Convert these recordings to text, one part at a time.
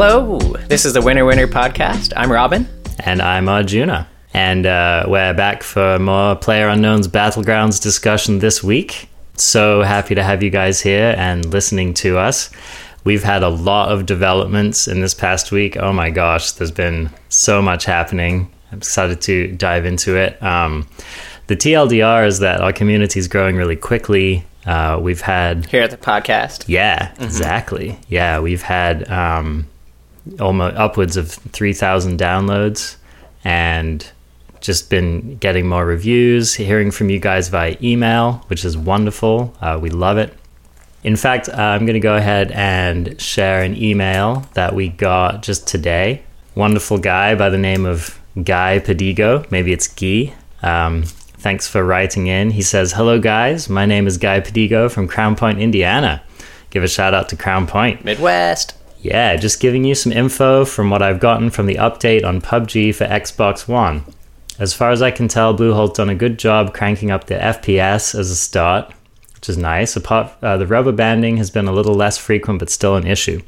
Hello, this is the Winner Winner podcast. I'm Robin. And I'm Arjuna. And uh, we're back for more Player Unknown's Battlegrounds discussion this week. So happy to have you guys here and listening to us. We've had a lot of developments in this past week. Oh my gosh, there's been so much happening. I'm excited to dive into it. Um, the TLDR is that our community is growing really quickly. Uh, we've had here at the podcast. Yeah, mm-hmm. exactly. Yeah, we've had um, almost upwards of three thousand downloads, and just been getting more reviews, hearing from you guys via email, which is wonderful. Uh, we love it. In fact, uh, I'm going to go ahead and share an email that we got just today. Wonderful guy by the name of Guy Padigo. Maybe it's Guy. Um, Thanks for writing in. He says, Hello, guys. My name is Guy Padigo from Crown Point, Indiana. Give a shout out to Crown Point. Midwest. Yeah, just giving you some info from what I've gotten from the update on PUBG for Xbox One. As far as I can tell, Bluehole's done a good job cranking up the FPS as a start, which is nice. Apart, uh, the rubber banding has been a little less frequent, but still an issue.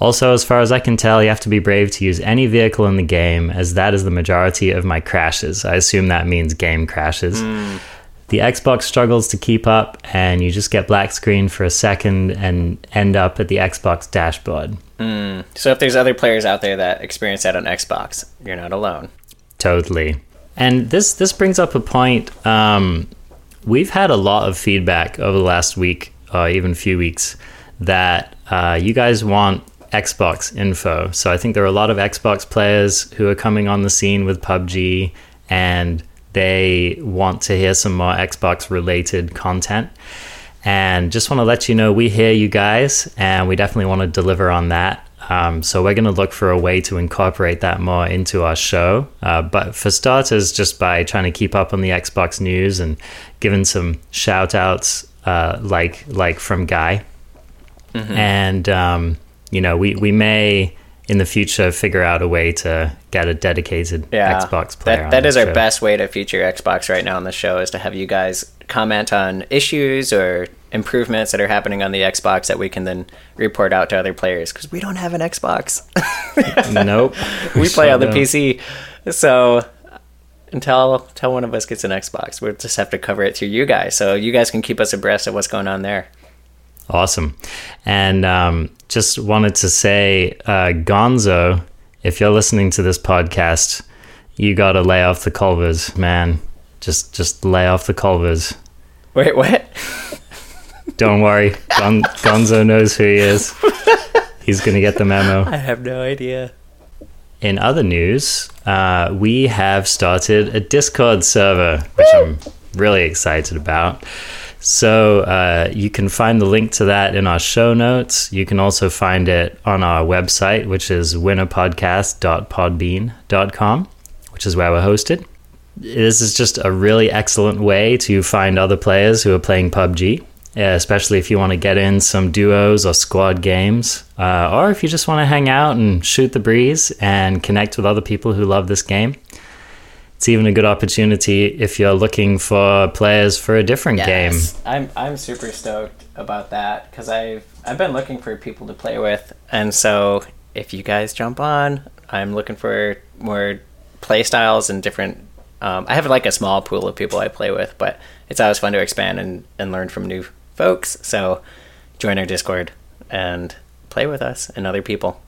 Also, as far as I can tell, you have to be brave to use any vehicle in the game, as that is the majority of my crashes. I assume that means game crashes. Mm. The Xbox struggles to keep up, and you just get black screen for a second and end up at the Xbox dashboard. Mm. So, if there's other players out there that experience that on Xbox, you're not alone. Totally. And this this brings up a point. Um, we've had a lot of feedback over the last week, or uh, even few weeks, that uh, you guys want Xbox info. So I think there are a lot of Xbox players who are coming on the scene with PUBG and they want to hear some more Xbox related content. And just want to let you know we hear you guys and we definitely want to deliver on that. Um, so we're going to look for a way to incorporate that more into our show. Uh, but for starters, just by trying to keep up on the Xbox news and giving some shout outs uh, like like from Guy. Mm-hmm. And um, you know, we, we may in the future figure out a way to get a dedicated yeah, Xbox player. That, that is our show. best way to feature Xbox right now on the show is to have you guys comment on issues or improvements that are happening on the Xbox that we can then report out to other players because we don't have an Xbox. nope. we play on the PC. So until until one of us gets an Xbox, we'll just have to cover it through you guys. So you guys can keep us abreast of what's going on there. Awesome. And um, just wanted to say, uh, Gonzo, if you're listening to this podcast, you got to lay off the Culvers, man. Just just lay off the Culvers. Wait, what? Don't worry. Gon- Gonzo knows who he is. He's going to get the memo. I have no idea. In other news, uh, we have started a Discord server, which Woo! I'm really excited about. So uh, you can find the link to that in our show notes. You can also find it on our website, which is winnerpodcast.podbean.com, which is where we're hosted. This is just a really excellent way to find other players who are playing PUBG, especially if you want to get in some duos or squad games, uh, or if you just want to hang out and shoot the breeze and connect with other people who love this game it's even a good opportunity if you're looking for players for a different yes. game. I'm I'm super stoked about that because I've I've been looking for people to play with, and so if you guys jump on, I'm looking for more play styles and different. Um, I have like a small pool of people I play with, but it's always fun to expand and, and learn from new folks. So join our Discord and play with us and other people.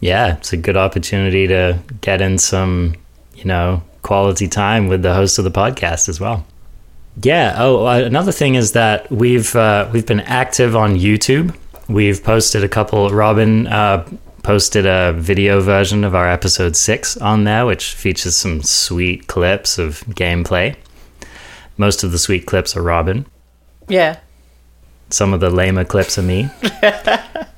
Yeah, it's a good opportunity to get in some, you know, quality time with the host of the podcast as well. Yeah. Oh, uh, another thing is that we've uh, we've been active on YouTube. We've posted a couple. Robin uh, posted a video version of our episode six on there, which features some sweet clips of gameplay. Most of the sweet clips are Robin. Yeah. Some of the lamer clips are me.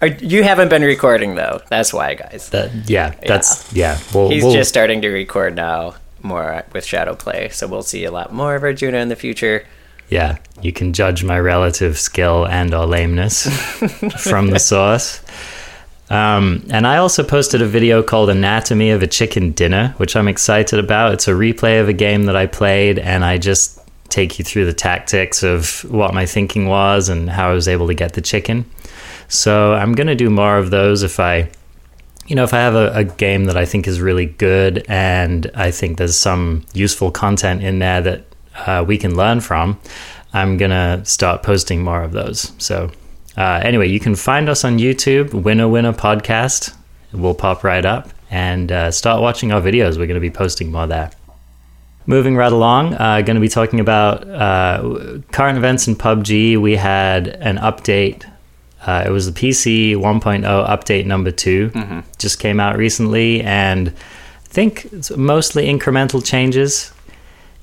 Are, you haven't been recording though. That's why, guys. That, yeah, that's yeah. We'll, He's we'll, just starting to record now more with Shadow Play, so we'll see a lot more of Arjuna in the future. Yeah, you can judge my relative skill and or lameness from the source. Um, and I also posted a video called Anatomy of a Chicken Dinner, which I'm excited about. It's a replay of a game that I played, and I just take you through the tactics of what my thinking was and how I was able to get the chicken. So I'm going to do more of those if I, you know, if I have a, a game that I think is really good and I think there's some useful content in there that uh, we can learn from, I'm going to start posting more of those. So uh, anyway, you can find us on YouTube, Winner Winner Podcast. It will pop right up and uh, start watching our videos. We're going to be posting more there. Moving right along, uh, going to be talking about uh, current events in PUBG. We had an update. Uh, it was the PC 1.0 update number 2 Mm-hmm. Just came out recently, and I think it's mostly incremental changes.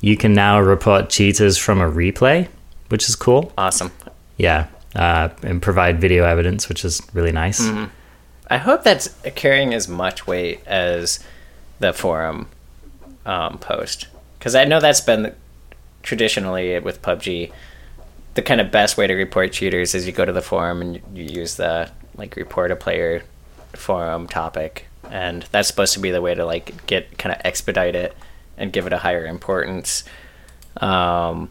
You can now report cheaters from a replay, which is cool. Awesome. Yeah, uh, and provide video evidence, which is really nice. Mm-hmm. I hope that's carrying as much weight as the forum um, post because I know that's been traditionally with PUBG the kind of best way to report cheaters is you go to the forum and you, use the like report a player forum topic. And that's supposed to be the way to like get kind of expedite it and give it a higher importance. Um,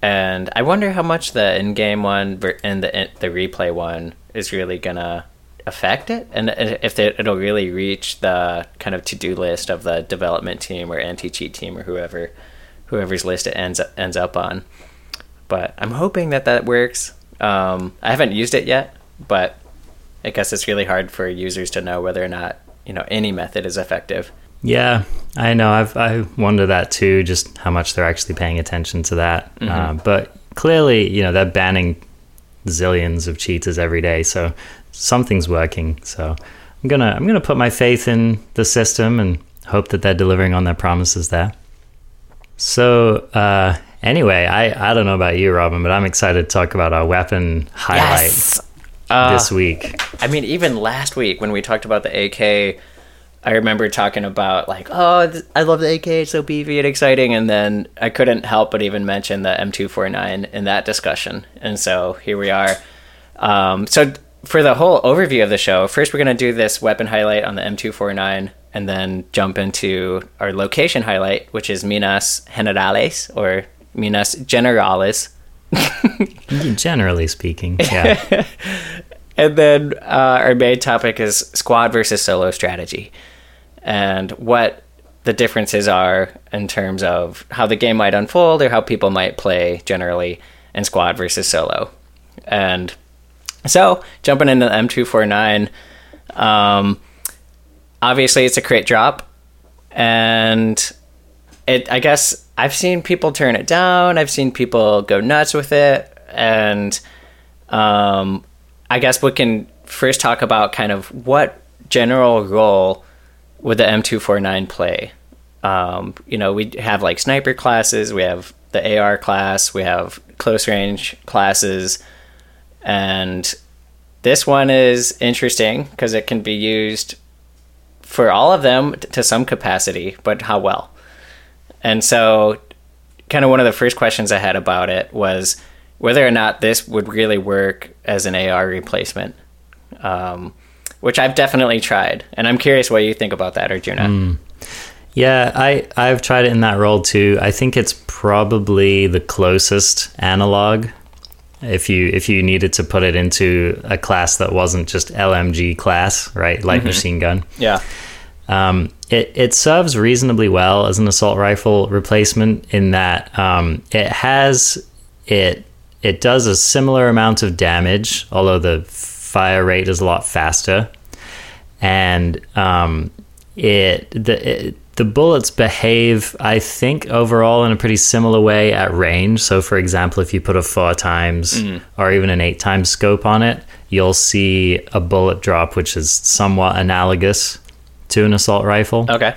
and I wonder how much the in-game one and the the replay one is really gonna affect it, and if it, it'll really reach the kind of to-do list of the development team or anti-cheat team or whoever whoever's list it ends ends up on. But I'm hoping that that works. Um, I haven't used it yet, but I guess it's really hard for users to know whether or not you know any method is effective. Yeah, I know. I've I wonder that too, just how much they're actually paying attention to that. Uh, but clearly, you know, they're banning zillions of cheaters every day, so something's working. So I'm gonna I'm gonna put my faith in the system and hope that they're delivering on their promises there. So uh, anyway, I I don't know about you, Robin, but I'm excited to talk about our weapon highlight Uh, this week. I mean, even last week when we talked about the AK, I remember talking about like, oh, th- I love the AK, it's so beefy and exciting, and then I couldn't help but even mention the M249 in that discussion, and so here we are. Um, so for the whole overview of the show, first we're gonna do this weapon highlight on the M249, and then jump into our location highlight, which is Minas Generales or Minas Generales. Generally speaking, yeah. And then uh, our main topic is squad versus solo strategy and what the differences are in terms of how the game might unfold or how people might play generally in squad versus solo. And so, jumping into the M249, um, obviously it's a crate drop. And it, I guess I've seen people turn it down, I've seen people go nuts with it. And um, I guess we can first talk about kind of what general role would the M249 play. Um, you know, we have like sniper classes, we have the AR class, we have close range classes, and this one is interesting because it can be used for all of them to some capacity, but how well? And so, kind of one of the first questions I had about it was whether or not this would really work as an AR replacement, um, which I've definitely tried, and I'm curious what you think about that, Arjuna. Yeah, I I've tried it in that role too. I think it's probably the closest analog. If you if you needed to put it into a class that wasn't just LMG class, right, light machine gun, Yeah, um, it it serves reasonably well as an assault rifle replacement in that um, it has it it does a similar amount of damage, although the fire rate is a lot faster, and um, it the it, the bullets behave, I think, overall in a pretty similar way at range. So, for example, if you put a four times mm-hmm. or even an eight times scope on it, you'll see a bullet drop which is somewhat analogous to an assault rifle. okay,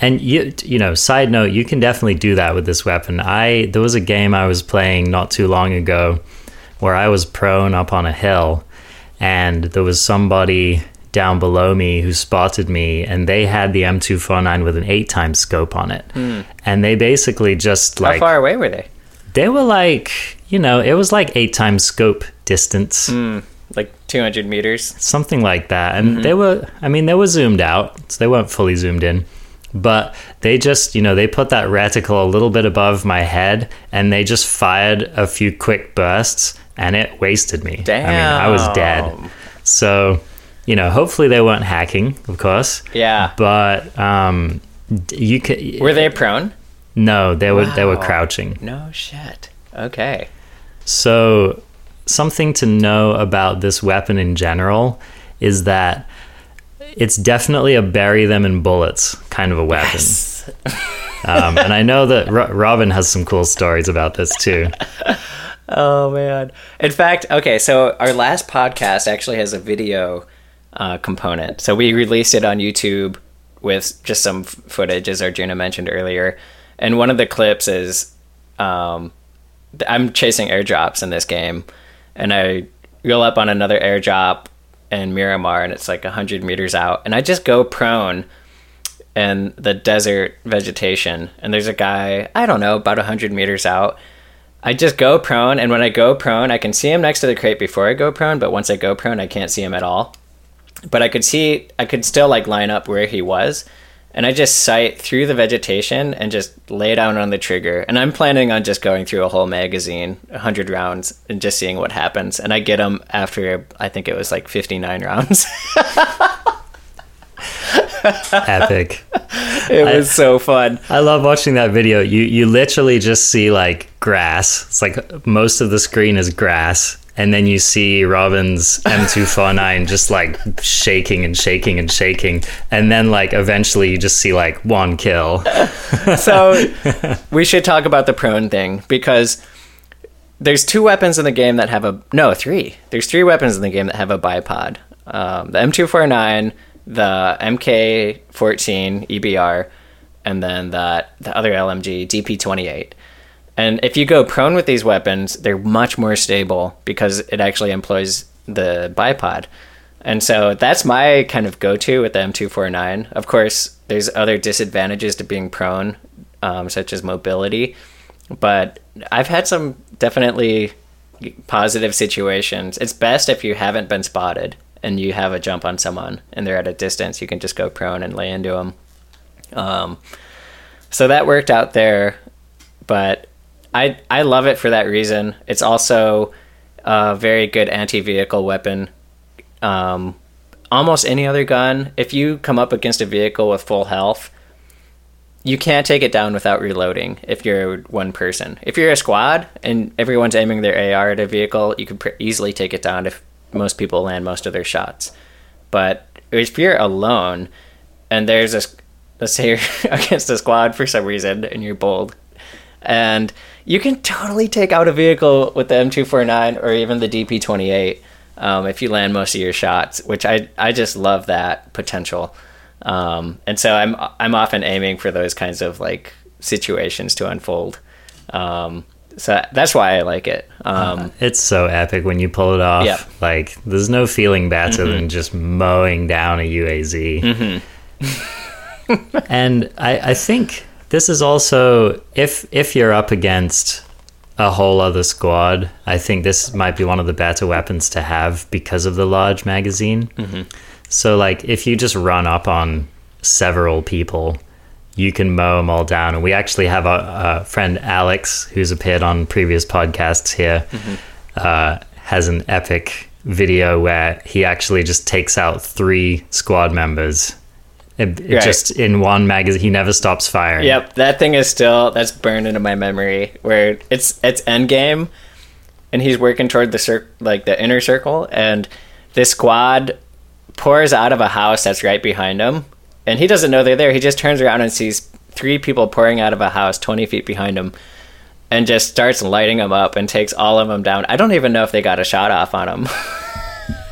And you, you know, side note, you can definitely do that with this weapon. I there was a game I was playing not too long ago where I was prone up on a hill, and there was somebody down below me who spotted me, and they had the M249 with an eight times scope on it, hmm. and they basically just like how far away were they? they were like, you know, it was like eight times scope distance hmm. Like 200 meters. something like that. And mm-hmm. they were, I mean, they were zoomed out, so they weren't fully zoomed in. But they just, you know, they put that reticle a little bit above my head and they just fired a few quick bursts and it wasted me. I mean, I was dead. So, you know, hopefully they weren't hacking, of course. Yeah. But um, you could. Were they prone? No, they were they were crouching. No shit. Okay. So, something to know about this weapon in general is that it's definitely a bury them in bullets kind of a weapon. Yes. Um, and I know that Ro- Robin has some cool stories about this too. Oh man. In fact, okay, so our last podcast actually has a video uh, component. So we released it on YouTube with just some f- footage, as Arjuna mentioned earlier. And one of the clips is um, I'm chasing airdrops in this game, and I go up on another airdrop in Miramar, and it's like 100 meters out. And I just go prone in the desert vegetation. And there's a guy, I don't know, about 100 meters out. I just go prone, and when I go prone, I can see him next to the crate before I go prone, but once I go prone, I can't see him at all. But I could see, I could still like line up where he was, and I just sight through the vegetation and just lay down on the trigger. And I'm planning on just going through a whole magazine, 100 rounds, and just seeing what happens. And I get him after, I think it was like 59 rounds. Epic. it was so fun. I love watching that video. You you literally just see like grass. It's like most of the screen is grass. And then you see Robin's M249 just like shaking and shaking and shaking. And then like eventually you just see like one kill. so we should talk about the prone thing because there's two weapons in the game that have a no three. There's three weapons in the game that have a bipod. Um, the M249, the MK14 EBR, and then that the other LMG DP28. And if you go prone with these weapons, they're much more stable because it actually employs the bipod. And so that's my kind of go to with the M249. Of course, there's other disadvantages to being prone, um, such as mobility. But I've had some definitely positive situations. It's best if you haven't been spotted and you have a jump on someone and they're at a distance, you can just go prone and lay into them. Um, so that worked out there, but I I love it for that reason. It's also a very good anti-vehicle weapon. Um, almost any other gun, if you come up against a vehicle with full health, you can't take it down without reloading. If you're one person, if you're a squad and everyone's aiming their AR at a vehicle, you can pr- easily take it down if most people land most of their shots. But if you're alone and there's a let's say you're against a squad for some reason and you're bold and you can totally take out a vehicle with the M249 or even the DP28 um, if you land most of your shots, which I I just love that potential. Um, and so I'm I'm often aiming for those kinds of like situations to unfold. Um, so that's why I like it. Um, It's so epic when you pull it off. Yep. Like there's no feeling better than just mowing down a UAZ. and I, I think this is also if if you're up against a whole other squad, I think this might be one of the better weapons to have because of the large magazine. So like if you just run up on several people, you can mow them all down. And we actually have a, a friend Alex who's appeared on previous podcasts here uh, has an epic video where he actually just takes out three squad members. It, it Right. Just in one magazine, he never stops firing. Yep, that thing is still that's burned into my memory. Where it's it's end game, and he's working toward the cir- like the inner circle, and this squad pours out of a house that's right behind him, and he doesn't know they're there. He just turns around and sees three people pouring out of a house twenty feet behind him, and just starts lighting them up and takes all of them down. I don't even know if they got a shot off on him.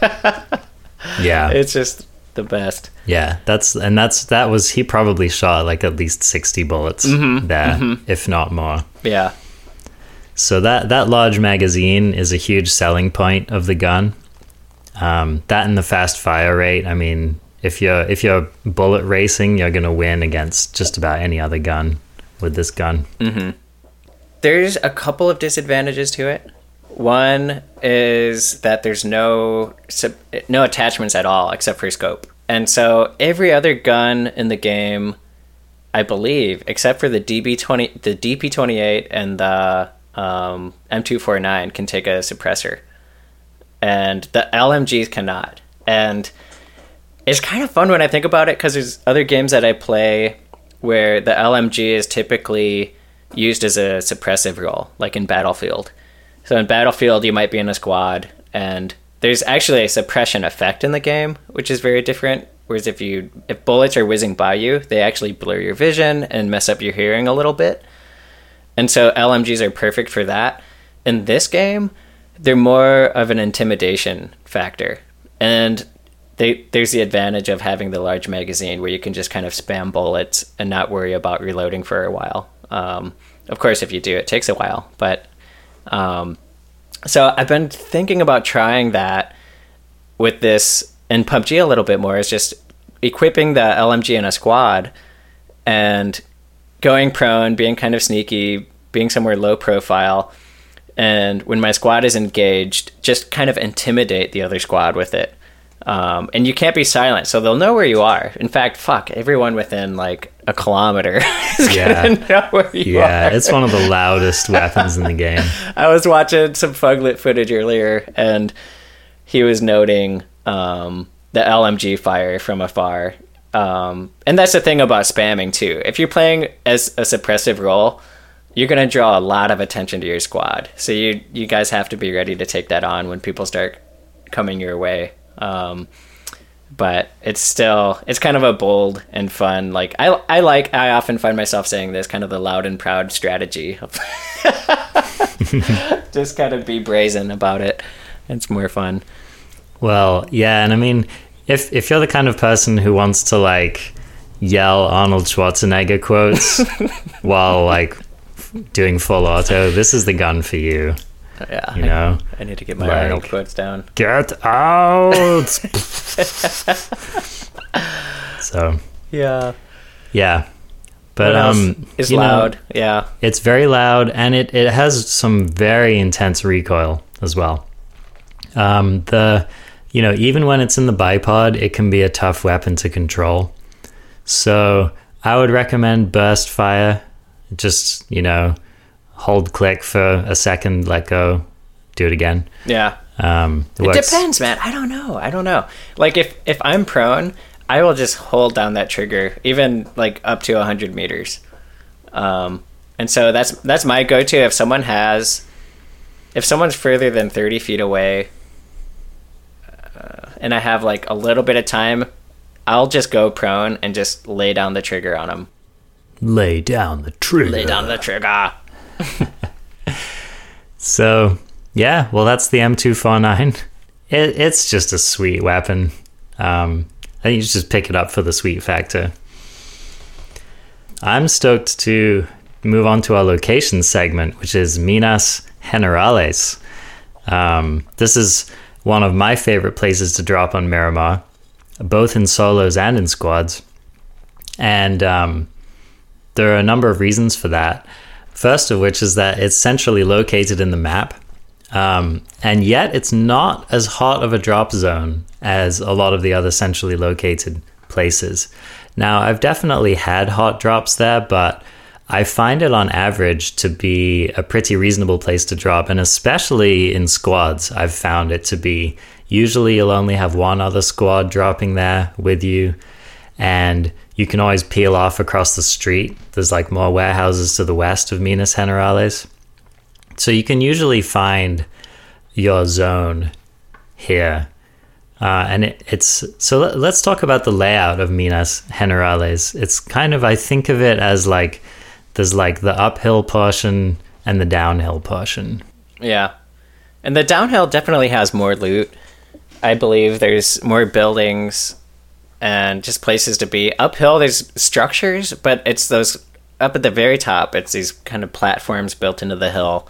yeah, it's just the best. yeah. That's and that's that was he probably shot like at least sixty bullets Mm-hmm. there, if not more. Yeah. So that that large magazine is a huge selling point of the gun. Um, that and the fast fire rate. I mean, if you're if you're bullet racing, you're gonna win against just about any other gun with this gun. There's a couple of disadvantages to it. One is that there's no no attachments at all except for scope, and so every other gun in the game, I believe, except for the DB twenty, the DP twenty eight, and the um, M249 can take a suppressor, and the LMGs cannot. And it's kind of fun when I think about it because there's other games that I play where the LMG is typically used as a suppressive role, like in Battlefield. So in Battlefield, you might be in a squad, and there's actually a suppression effect in the game, which is very different. Whereas if you if bullets are whizzing by you, they actually blur your vision and mess up your hearing a little bit. And so LMGs are perfect for that. In this game, they're more of an intimidation factor. And they, there's the advantage of having the large magazine where you can just kind of spam bullets and not worry about reloading for a while. Um, of course, if you do, it takes a while. But um, so I've been thinking about trying that with this in PUBG a little bit more. Is just equipping the LMG in a squad and going prone, being kind of sneaky, being somewhere low profile, and when my squad is engaged, just kind of intimidate the other squad with it. Um, and you can't be silent, so they'll know where you are. In fact, fuck, everyone within like a kilometer is Yeah. gonna know where you Yeah, are. it's one of the loudest weapons in the game. I was watching some Fuglit footage earlier, and he was noting um, the LMG fire from afar. Um, and that's the thing about spamming too. If you're playing as a suppressive role, you're gonna draw a lot of attention to your squad. So you you guys have to be ready to take that on when people start coming your way. Um, but it's still it's kind of a bold and fun. Like I I like I often find myself saying this kind of the loud and proud strategy. Just kind of be brazen about it. It's more fun. Well, yeah, and I mean, if if you're the kind of person who wants to like yell Arnold Schwarzenegger quotes while like doing full auto, this is the gun for you. Yeah, You know, I, I need to get my like- Arnold quotes down. get out. so Yeah, yeah, but um, is you know, loud. yeah, it's very loud and it, it has some very intense recoil as well. Um, the you know even when it's in the bipod, it can be a tough weapon to control. So I would recommend burst fire. Just you know, hold click for a second, let go, do it again. yeah. Um, it It depends, man. I don't know. I don't know. Like if if I'm prone, I will just hold down that trigger, even like up to hundred meters. Um, and so that's that's my go-to. If someone has, if someone's further than thirty feet away, uh, and I have like a little bit of time, I'll just go prone and just lay down the trigger on them. Lay down the trigger. Lay down the trigger. So yeah, well that's the M249. It, it's just a sweet weapon. Um, I think you just pick it up for the sweet factor. I'm stoked to move on to our location segment, which is Minas Generales. Um, this is one of my favorite places to drop on Miramar, both in solos and in squads. And um, there are a number of reasons for that. First of which is that it's centrally located in the map, um, and yet it's not as hot of a drop zone as a lot of the other centrally located places. Now, I've definitely had hot drops there, but I find it on average to be a pretty reasonable place to drop, and especially in squads, I've found it to be. Usually, you'll only have one other squad dropping there with you, and you can always peel off across the street. There's like more warehouses to the west of Minas Generales. So you can usually find your zone here. Uh, and it, it's so let, let's talk about the layout of Minas Generales. It's kind of I think of it as like there's like the uphill portion and the downhill portion. Yeah. And the downhill definitely has more loot. I believe there's more buildings and just places to be. Uphill, there's structures, but it's those up at the very top. It's these kind of platforms built into the hill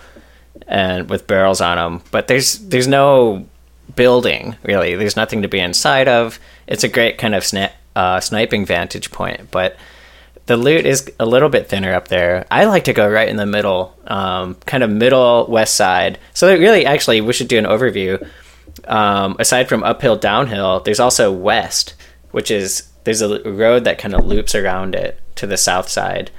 and with barrels on them. But there's there's no building really. There's nothing to be inside of. It's a great kind of sna- uh, sniping vantage point, but the loot is a little bit thinner up there. I like to go right in the middle, um, kind of middle west side. So really, actually, we should do an overview. Um, aside from uphill, downhill, there's also west, which is there's a road that kind of loops around it to the south side,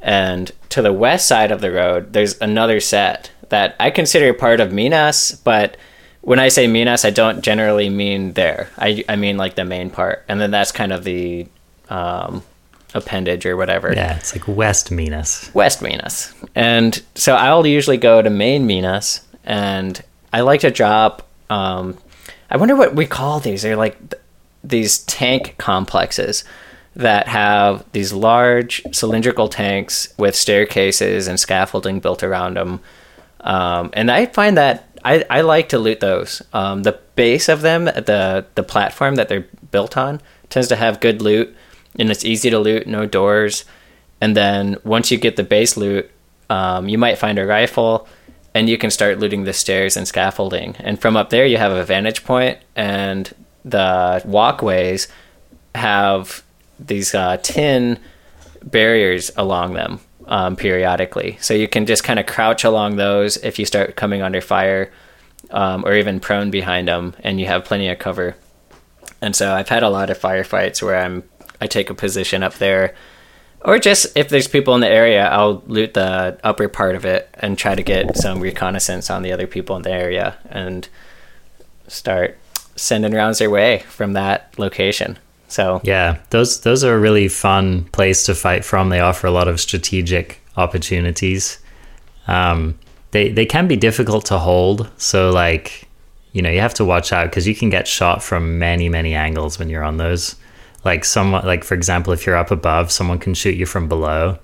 and to the west side of the road, there's another set that I consider part of Minas, but when I say Minas, I don't generally mean there. I I mean like the main part, and then that's kind of the um, appendage or whatever. Yeah, it's like West Minas. West Minas. And so I'll usually go to main Minas and I like to drop um I wonder what we call these. They're like these tank complexes that have these large cylindrical tanks with staircases and scaffolding built around them. Um, and I find that I, I like to loot those. Um, the base of them, the the platform that they're built on, tends to have good loot and it's easy to loot, no doors. And then once you get the base loot, um, you might find a rifle, and you can start looting the stairs and scaffolding. And from up there, you have a vantage point, and the walkways have these uh, tin barriers along them um, periodically. So you can just kind of crouch along those if you start coming under fire, um, or even prone behind them, and you have plenty of cover. And so I've had a lot of firefights where I'm I take a position up there. Or just if there's people in the area, I'll loot the upper part of it and try to get some reconnaissance on the other people in the area and start sending rounds their way from that location. So Yeah, those those are a really fun place to fight from. They offer a lot of strategic opportunities. Um, they they can be difficult to hold, so like you know you have to watch out because you can get shot from many many angles when you're on those. Like someone, like for example, if you're up above, someone can shoot you from below.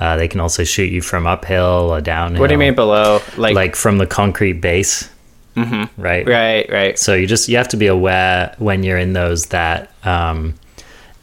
Uh, they can also shoot you from uphill or downhill. what do you mean below? Like, Like from the concrete base, mm-hmm. right? right, right. So you just you have to be aware when you're in those that um,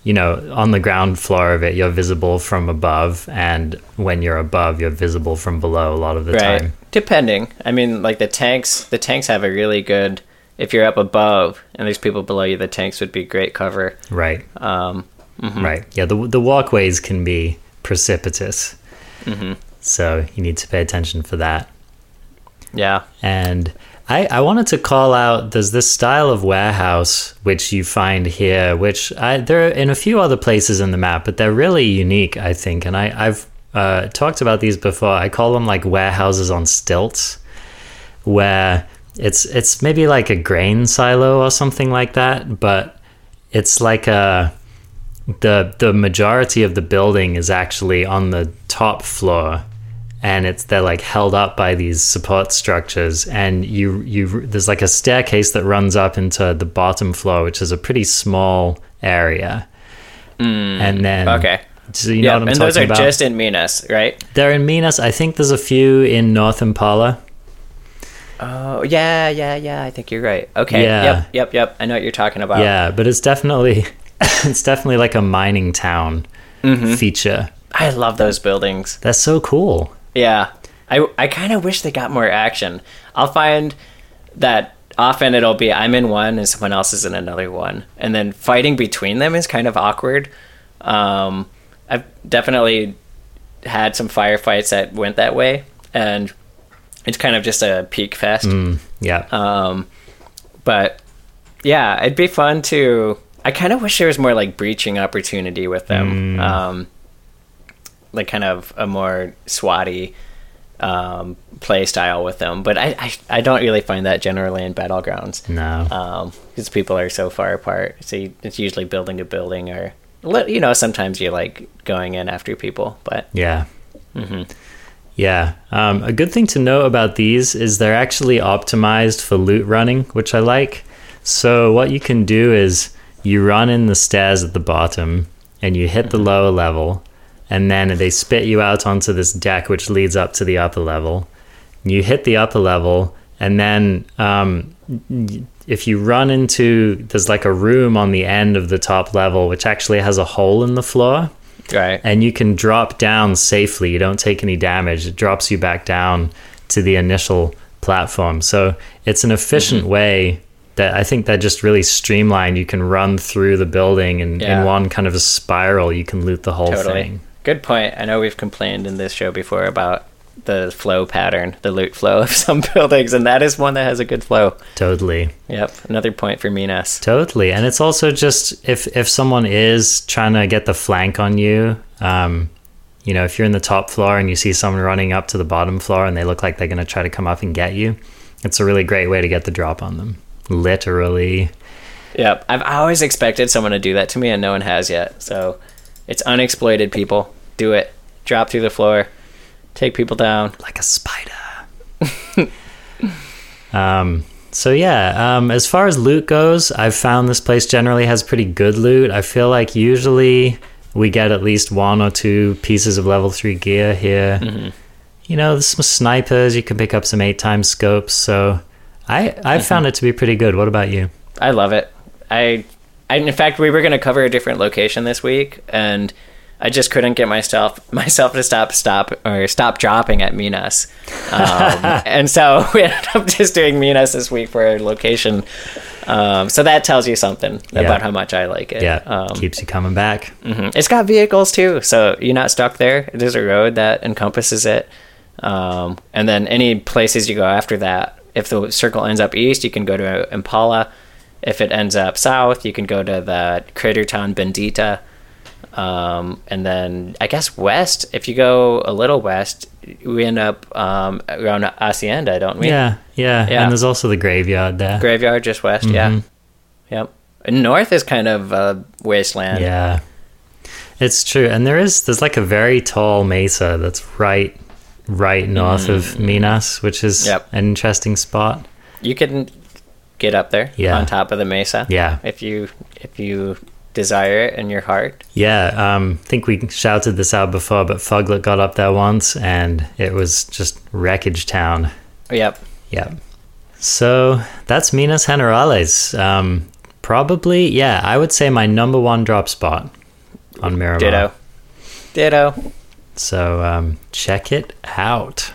you know on the ground floor of it you're visible from above, and when you're above you're visible from below a lot of the right. time. Depending. I mean, like the tanks, the tanks have a really good. If you're up above and there's people below you, the tanks would be great cover. Right, Um, right. Yeah, the the walkways can be precipitous, Mm-hmm. so you need to pay attention for that. yeah. And I, I wanted to call out there's this style of warehouse which you find here, which I, there are in a few other places in the map, but they're really unique, I think. And I, I've uh, talked about these before. I call them like warehouses on stilts, where it's it's maybe like a grain silo or something like that, but it's like a the the majority of the building is actually on the top floor and it's they're like held up by these support structures and you you there's like a staircase that runs up into the bottom floor which is a pretty small area and then Okay. so you know what i'm and those are about just in Minas, right? they're in minas i think there's a few in north impala Oh, yeah, yeah, yeah. I think you're right. Okay. Yeah. Yep, yep, yep. I know what you're talking about. yeah but it's definitely it's definitely like a mining town Mm-hmm. feature I love those buildings. that's so cool Yeah. I, I kind of wish they got more action. I'll find that often it'll be I'm in one and someone else is in another one. And then fighting between them is kind of awkward. Um, I've definitely had some firefights that went that way. And it's kind of just a peek fest. Mm, yeah Um, but yeah, it'd be fun to. I kind of wish there was more like breaching opportunity with them. Um, like kind of a more swatty um, play style with them. But I, I, I don't really find that generally in battlegrounds no because people are so far apart. So you, it's usually building a building or you know sometimes you like going in after people, but Yeah. Mm-hmm. Yeah. Um, a good thing to know about these is they're actually optimized for loot running, which I like. So, what you can do is you run in the stairs at the bottom and you hit the Mm-hmm. lower level, and then they spit you out onto this deck, which leads up to the upper level. You hit the upper level, and then um, if you run into there's like a room on the end of the top level, which actually has a hole in the floor right. and you can drop down safely. You don't take any damage. It drops you back down to the initial platform. So it's an efficient Mm-hmm. way that I think that just really streamlined. You can run through the building and Yeah. in one kind of a spiral, you can loot the whole Totally. thing. Good point. I know we've complained in this show before about the flow pattern, the loot flow of some buildings, and that is one that has a good flow. Totally. Yep. Another point for Minas. Totally. And it's also just if if someone is trying to get the flank on you, um, You know, if you're in the top floor and you see someone running up to the bottom floor and they look like they're going to try to come up and get you, it's a really great way to get the drop on them. Literally. Yep. I've always expected someone to do that to me, and no one has yet. So it's unexploited, people. Do it. Drop through the floor. Take people down. Like a spider. um, so yeah, um, as far as loot goes, I've found this place generally has pretty good loot. I feel like usually we get at least one or two pieces of level three gear here. Mm-hmm. You know, there's some snipers. You can pick up some eight times scopes. So I I found it to be pretty good. What about you? I love it. I, I in fact, we were going to cover a different location this week, and I just couldn't get myself myself to stop stop or stop dropping at Minas, um, and so we ended up just doing Minas this week for a location. Um, so that tells you something Yeah. about how much I like it. Yeah, Um, keeps you coming back. mhm. It's got vehicles too, so you're not stuck there. There's a road that encompasses it, um, and then any places you go after that. If the circle ends up east, you can go to Impala. If it ends up south, you can go to the crater town Bendita. Um, and then I guess west. If you go a little west, we end up um, around Hacienda, don't we? Yeah, yeah, Yeah. And there's also the graveyard there. Graveyard just west. Yeah. Mhm. Yep. And north is kind of a wasteland. Yeah. It's true. And there is there's like a very tall mesa that's right right north of Minas, which is Mm. Yep. an interesting spot. You can get up there Yeah. on top of the mesa. Yeah. If you if you desire it in your heart. Yeah, um I think we shouted this out before, but Foglet got up there once and it was just wreckage town. Yep. Yeah. So that's Minas Generales. Um probably yeah, I would say my number one drop spot on Miramar. Ditto. Ditto. So um check it out.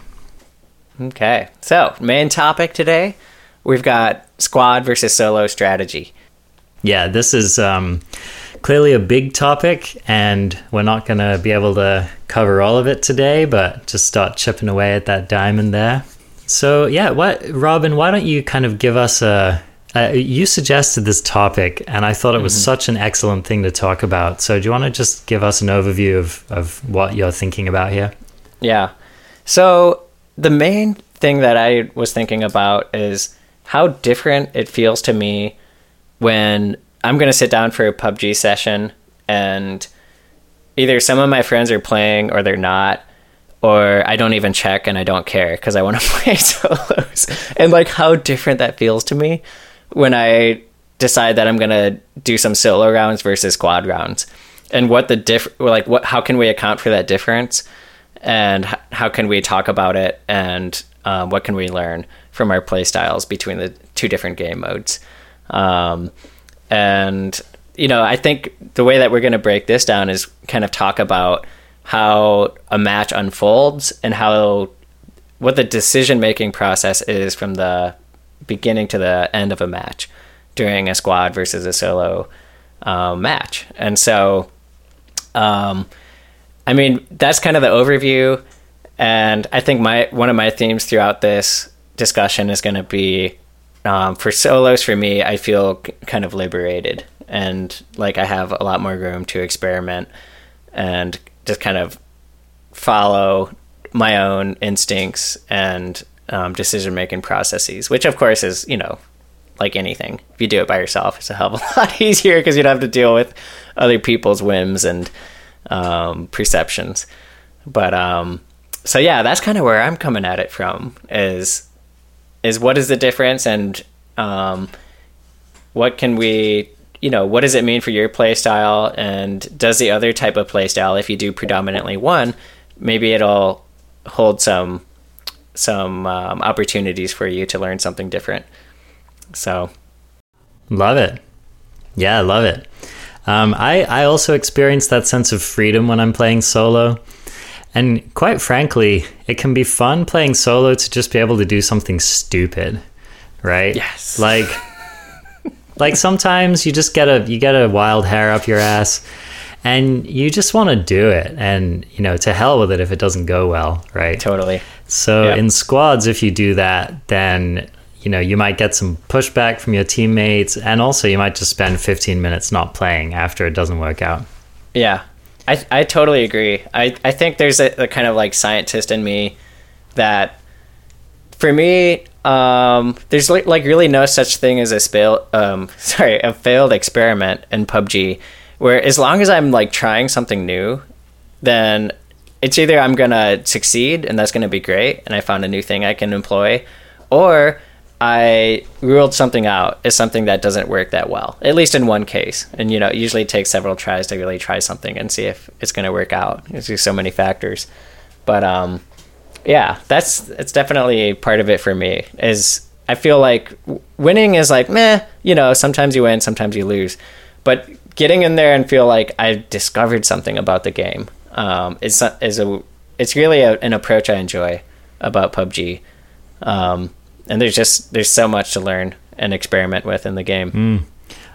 Okay. So, main topic today, we've got squad versus solo strategy. Yeah, this is um, clearly a big topic, and we're not going to be able to cover all of it today, but just start chipping away at that diamond there. So, yeah, what, Robin, why don't you kind of give us a. Uh, you suggested this topic, and I thought it was such an excellent thing to talk about. So, do you want to just give us an overview of, of what you're thinking about here? Yeah. So the main thing that I was thinking about is how different it feels to me when I'm going to sit down for a PUBG session and either some of my friends are playing or they're not or I don't even check and I don't care because I want to play solos. And like how different that feels to me when I decide that I'm going to do some solo rounds versus squad rounds. And what the diff like what how can we account for that difference? and how can we talk about it and um, what can we learn from our play styles between the two different game modes? Um, and you know i think the way that we're going to break this down is kind of talk about how a match unfolds and how what the decision making process is from the beginning to the end of a match during a squad versus a solo um, match. And so um, I mean, that's kind of the overview, and I think my one of my themes throughout this discussion is going to be um, for solos. For me, I feel kind of liberated, and like I have a lot more room to experiment and just kind of follow my own instincts and um, decision making processes. Which, of course, is you know like anything. If you do it by yourself, it's a hell of a lot easier because you don't have to deal with other people's whims and um, perceptions. But um, so yeah, that's kind of where I'm coming at it from. Is is what is the difference and um, what can we you know what does it mean for your play style and does the other type of play style if you do predominantly one maybe it'll hold some some um, opportunities for you to learn something different so Love it. Yeah, love it. Um, I, I also experience that sense of freedom when I'm playing solo. And quite frankly, it can be fun playing solo to just be able to do something stupid, right? Yes. Like, like sometimes you just get a you get a wild hair up your ass, and you just want to do it, and you know to hell with it if it doesn't go well, right? totally So Yeah. in squads, if you do that, then you know you might get some pushback from your teammates, and also you might just spend 15 minutes not playing after it doesn't work out. Yeah. I I totally agree. I I think there's a, a kind of like scientist in me that for me um, there's like, like really no such thing as a failed um, sorry a failed experiment in PUBG where as long as I'm like trying something new then it's either I'm gonna succeed and that's gonna be great and I found a new thing I can employ or I ruled something out as something that doesn't work that well, at least in one case. And you know, it usually takes several tries to really try something and see if it's going to work out. There's just so many factors, but um, yeah, that's it's definitely part of it for me. Is I feel like winning is like meh, you know, sometimes you win, sometimes you lose, but getting in there and feel like I discovered something about the game um, is is a it's really a, an approach I enjoy about PUBG. Um, and there's just there's so much to learn and experiment with in the game. Mm.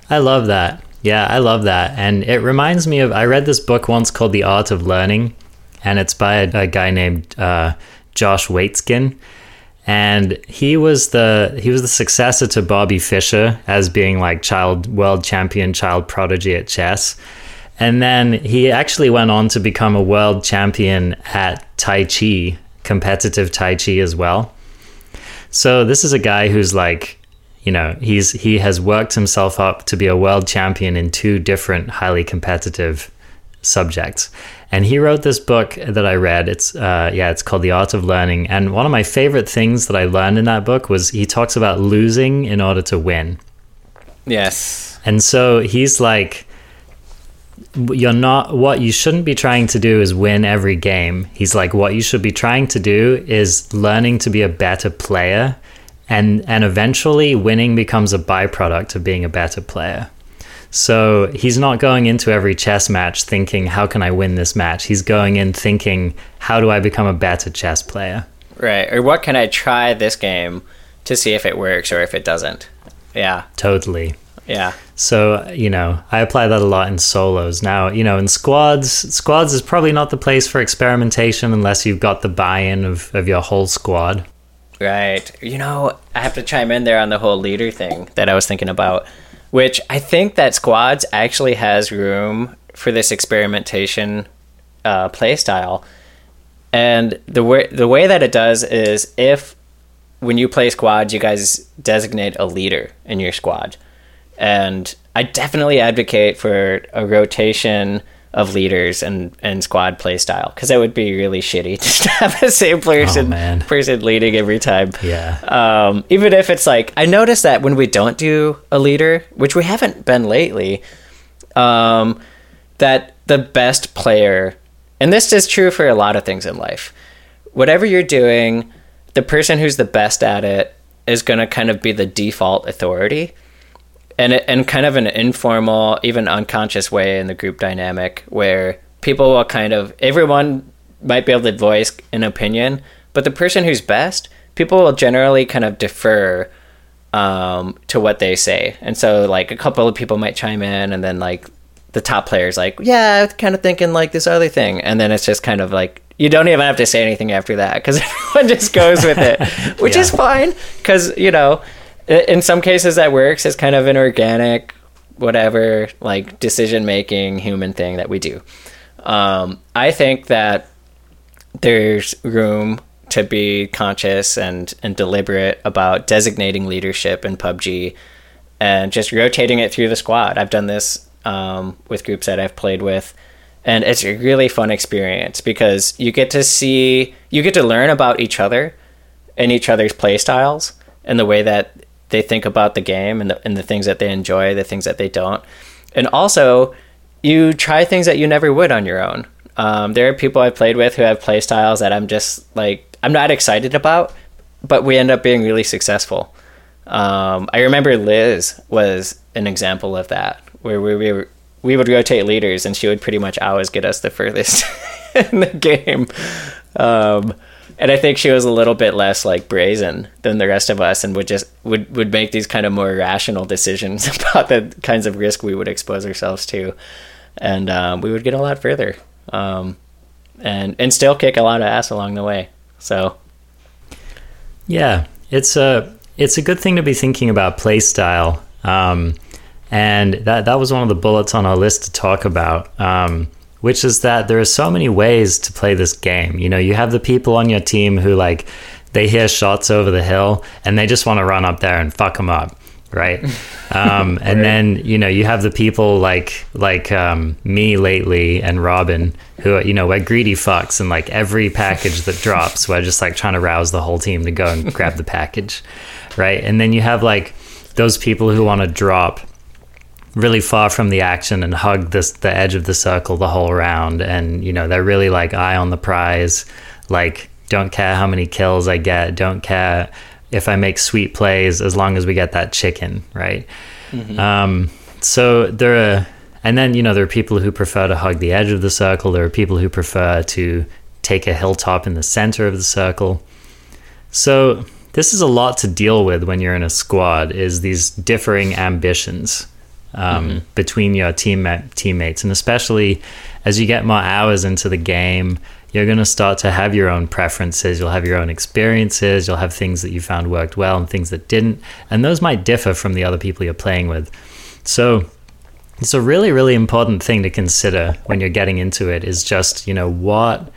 I love that. Yeah, I love that. And it reminds me of I read this book once called The Art of Learning, and it's by a, a guy named uh, Josh Waitzkin. And he was the he was the successor to Bobby Fischer as being like child world champion, child prodigy at chess. And then he actually went on to become a world champion at Tai Chi, competitive Tai Chi as well. So this is a guy who's like, you know, he's he has worked himself up to be a world champion in two different highly competitive subjects. And he wrote this book that I read. It's uh, yeah, it's called The Art of Learning. And one of my favorite things that I learned in that book was he talks about losing in order to win. Yes. And so he's like you're not what you shouldn't be trying to do is win every game. He's like what you should be trying to do is learning to be a better player and and eventually winning becomes a byproduct of being a better player. So he's not going into every chess match thinking how can I win this match? He's going in thinking how do I become a better chess player? Right. Or what can I try this game to see if it works or if it doesn't? Yeah. Totally. Yeah. So, you know, I apply that a lot in solos. Now, you know, in squads, squads is probably not the place for experimentation unless you've got the buy in of, of your whole squad. Right. You know, I have to chime in there on the whole leader thing that I was thinking about, which I think that squads actually has room for this experimentation uh, play style. And the way, the way that it does is if when you play squads, you guys designate a leader in your squad and I definitely advocate for a rotation of leaders and, and squad play style because it would be really shitty to have the same person oh, person leading every time. Yeah. Um, even if it's like I notice that when we don't do a leader, which we haven't been lately, um, that the best player, and this is true for a lot of things in life, whatever you're doing, the person who's the best at it is going to kind of be the default authority and and kind of an informal, even unconscious way in the group dynamic where people will kind of everyone might be able to voice an opinion, but the person who's best, people will generally kind of defer um, to what they say, and so like a couple of people might chime in, and then like the top player's like, yeah, I'm kind of thinking like this other thing, and then it's just kind of like you don't even have to say anything after that because everyone just goes with it, which yeah. is fine because you know in some cases that works as kind of an organic whatever like decision making human thing that we do. Um, i think that there's room to be conscious and, and deliberate about designating leadership in pubg and just rotating it through the squad. I've done this um, with groups that i've played with and it's a really fun experience because you get to see you get to learn about each other and each other's play styles and the way that they think about the game and the, and the things that they enjoy, the things that they don't. And also, you try things that you never would on your own. Um, there are people I've played with who have play styles that I'm just like, I'm not excited about, but we end up being really successful. Um, I remember Liz was an example of that, where we, we, we would rotate leaders and she would pretty much always get us the furthest in the game. Um, and I think she was a little bit less like brazen than the rest of us, and would just would would make these kind of more rational decisions about the kinds of risk we would expose ourselves to, and um, we would get a lot further, um, and and still kick a lot of ass along the way. So, yeah, it's a it's a good thing to be thinking about play style, um, and that that was one of the bullets on our list to talk about. Um, which is that there are so many ways to play this game. You know, you have the people on your team who like they hear shots over the hill and they just want to run up there and fuck them up right? Um, and then you know you have the people like like um, me lately and robin who are, you know we're greedy fucks and like every package that drops we're just like trying to rouse the whole team to go and grab the package right? And then you have like those people who want to drop really far from the action and hug this the edge of the circle the whole round. And you know they're really like eye on the prize. Like don't care how many kills i get. Don't care if i make sweet plays as long as we get that chicken right? Mm-hmm. um, so there are and then you know there are people who prefer to hug the edge of the circle. There are people who prefer to take a hilltop in the center of the circle. So this is a lot to deal with when you're in a squad is these differing ambitions um, mm-hmm. between your team teammates, and especially as you get more hours into the game, you're going to start to have your own preferences. You'll have your own experiences. You'll have things that you found worked well and things that didn't, and those might differ from the other people you're playing with. So it's a really, really important thing to consider when you're getting into it. Is just you know what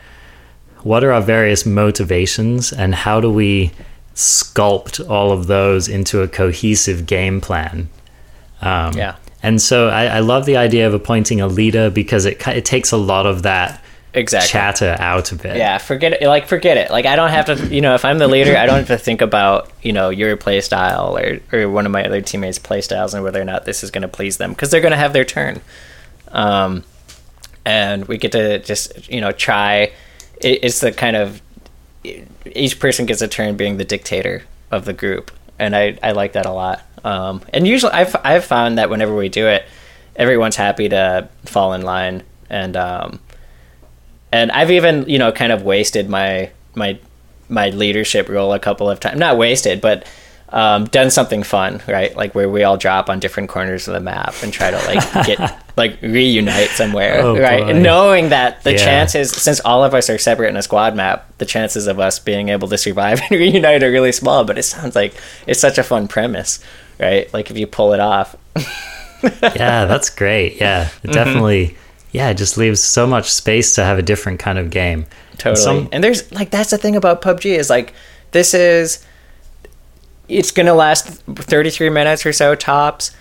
what are our various motivations and how do we sculpt all of those into a cohesive game plan um, yeah and so I, I, love the idea of appointing a leader because it it takes a lot of that exactly chatter out of it. Yeah, forget it. Like forget it. Like I don't have to. You know, if I'm the leader, I don't have to think about you know your play style or or one of my other teammates' play styles and whether or not this is going to please them because they're going to have their turn. Um, and we get to just you know try. It, it's the kind of each person gets a turn being the dictator of the group, and I I like that a lot. Um, and usually, I've I've found that whenever we do it, everyone's happy to fall in line, and um, and I've even you know kind of wasted my my my leadership role a couple of times. Not wasted, but um, done something fun, right? Like where we all drop on different corners of the map and try to like get like reunite somewhere, oh, right? Knowing that the yeah. chances, since all of us are separate in a squad map, the chances of us being able to survive and reunite are really small. But it sounds like it's such a fun premise, right? Like if you pull it off. yeah, that's great. Yeah, it mm-hmm. definitely. Yeah, it just leaves so much space to have a different kind of game. Totally. And, some, and there's like that's the thing about PUBG is like this is it's going to last 33 minutes or so tops.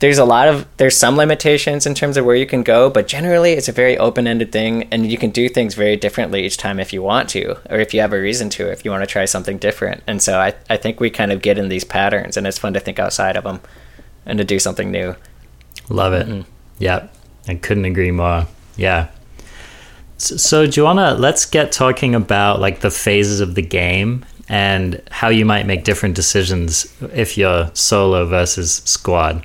There's a lot of there's some limitations in terms of where you can go, but generally it's a very open-ended thing and you can do things very differently each time if you want to or if you have a reason to if you want to try something different. And so I I think we kind of get in these patterns and it's fun to think outside of them and to do something new. Love it. Mm-hmm. Yep. I couldn't agree more. Yeah. So, so Joanna, let's get talking about like the phases of the game and how you might make different decisions if you're solo versus squad.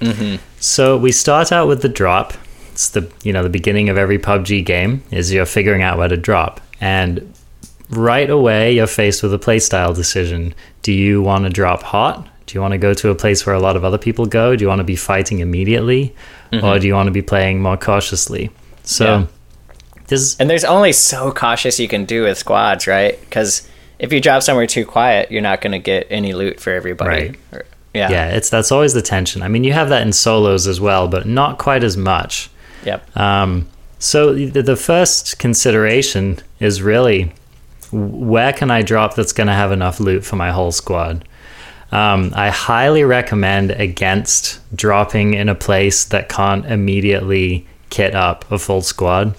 Mm-hmm. So we start out with the drop. It's the you know the beginning of every PUBG game is you're figuring out where to drop, and right away you're faced with a playstyle decision. Do you want to drop hot? Do you want to go to a place where a lot of other people go? Do you want to be fighting immediately, mm-hmm. or do you want to be playing more cautiously? So. Yeah. This, and there's only so cautious you can do with squads, right? Because if you drop somewhere too quiet, you're not going to get any loot for everybody. Right. Or, yeah. Yeah, it's that's always the tension. I mean, you have that in solos as well, but not quite as much. Yep. Um, so the, the first consideration is really where can I drop that's going to have enough loot for my whole squad? Um, I highly recommend against dropping in a place that can't immediately kit up a full squad.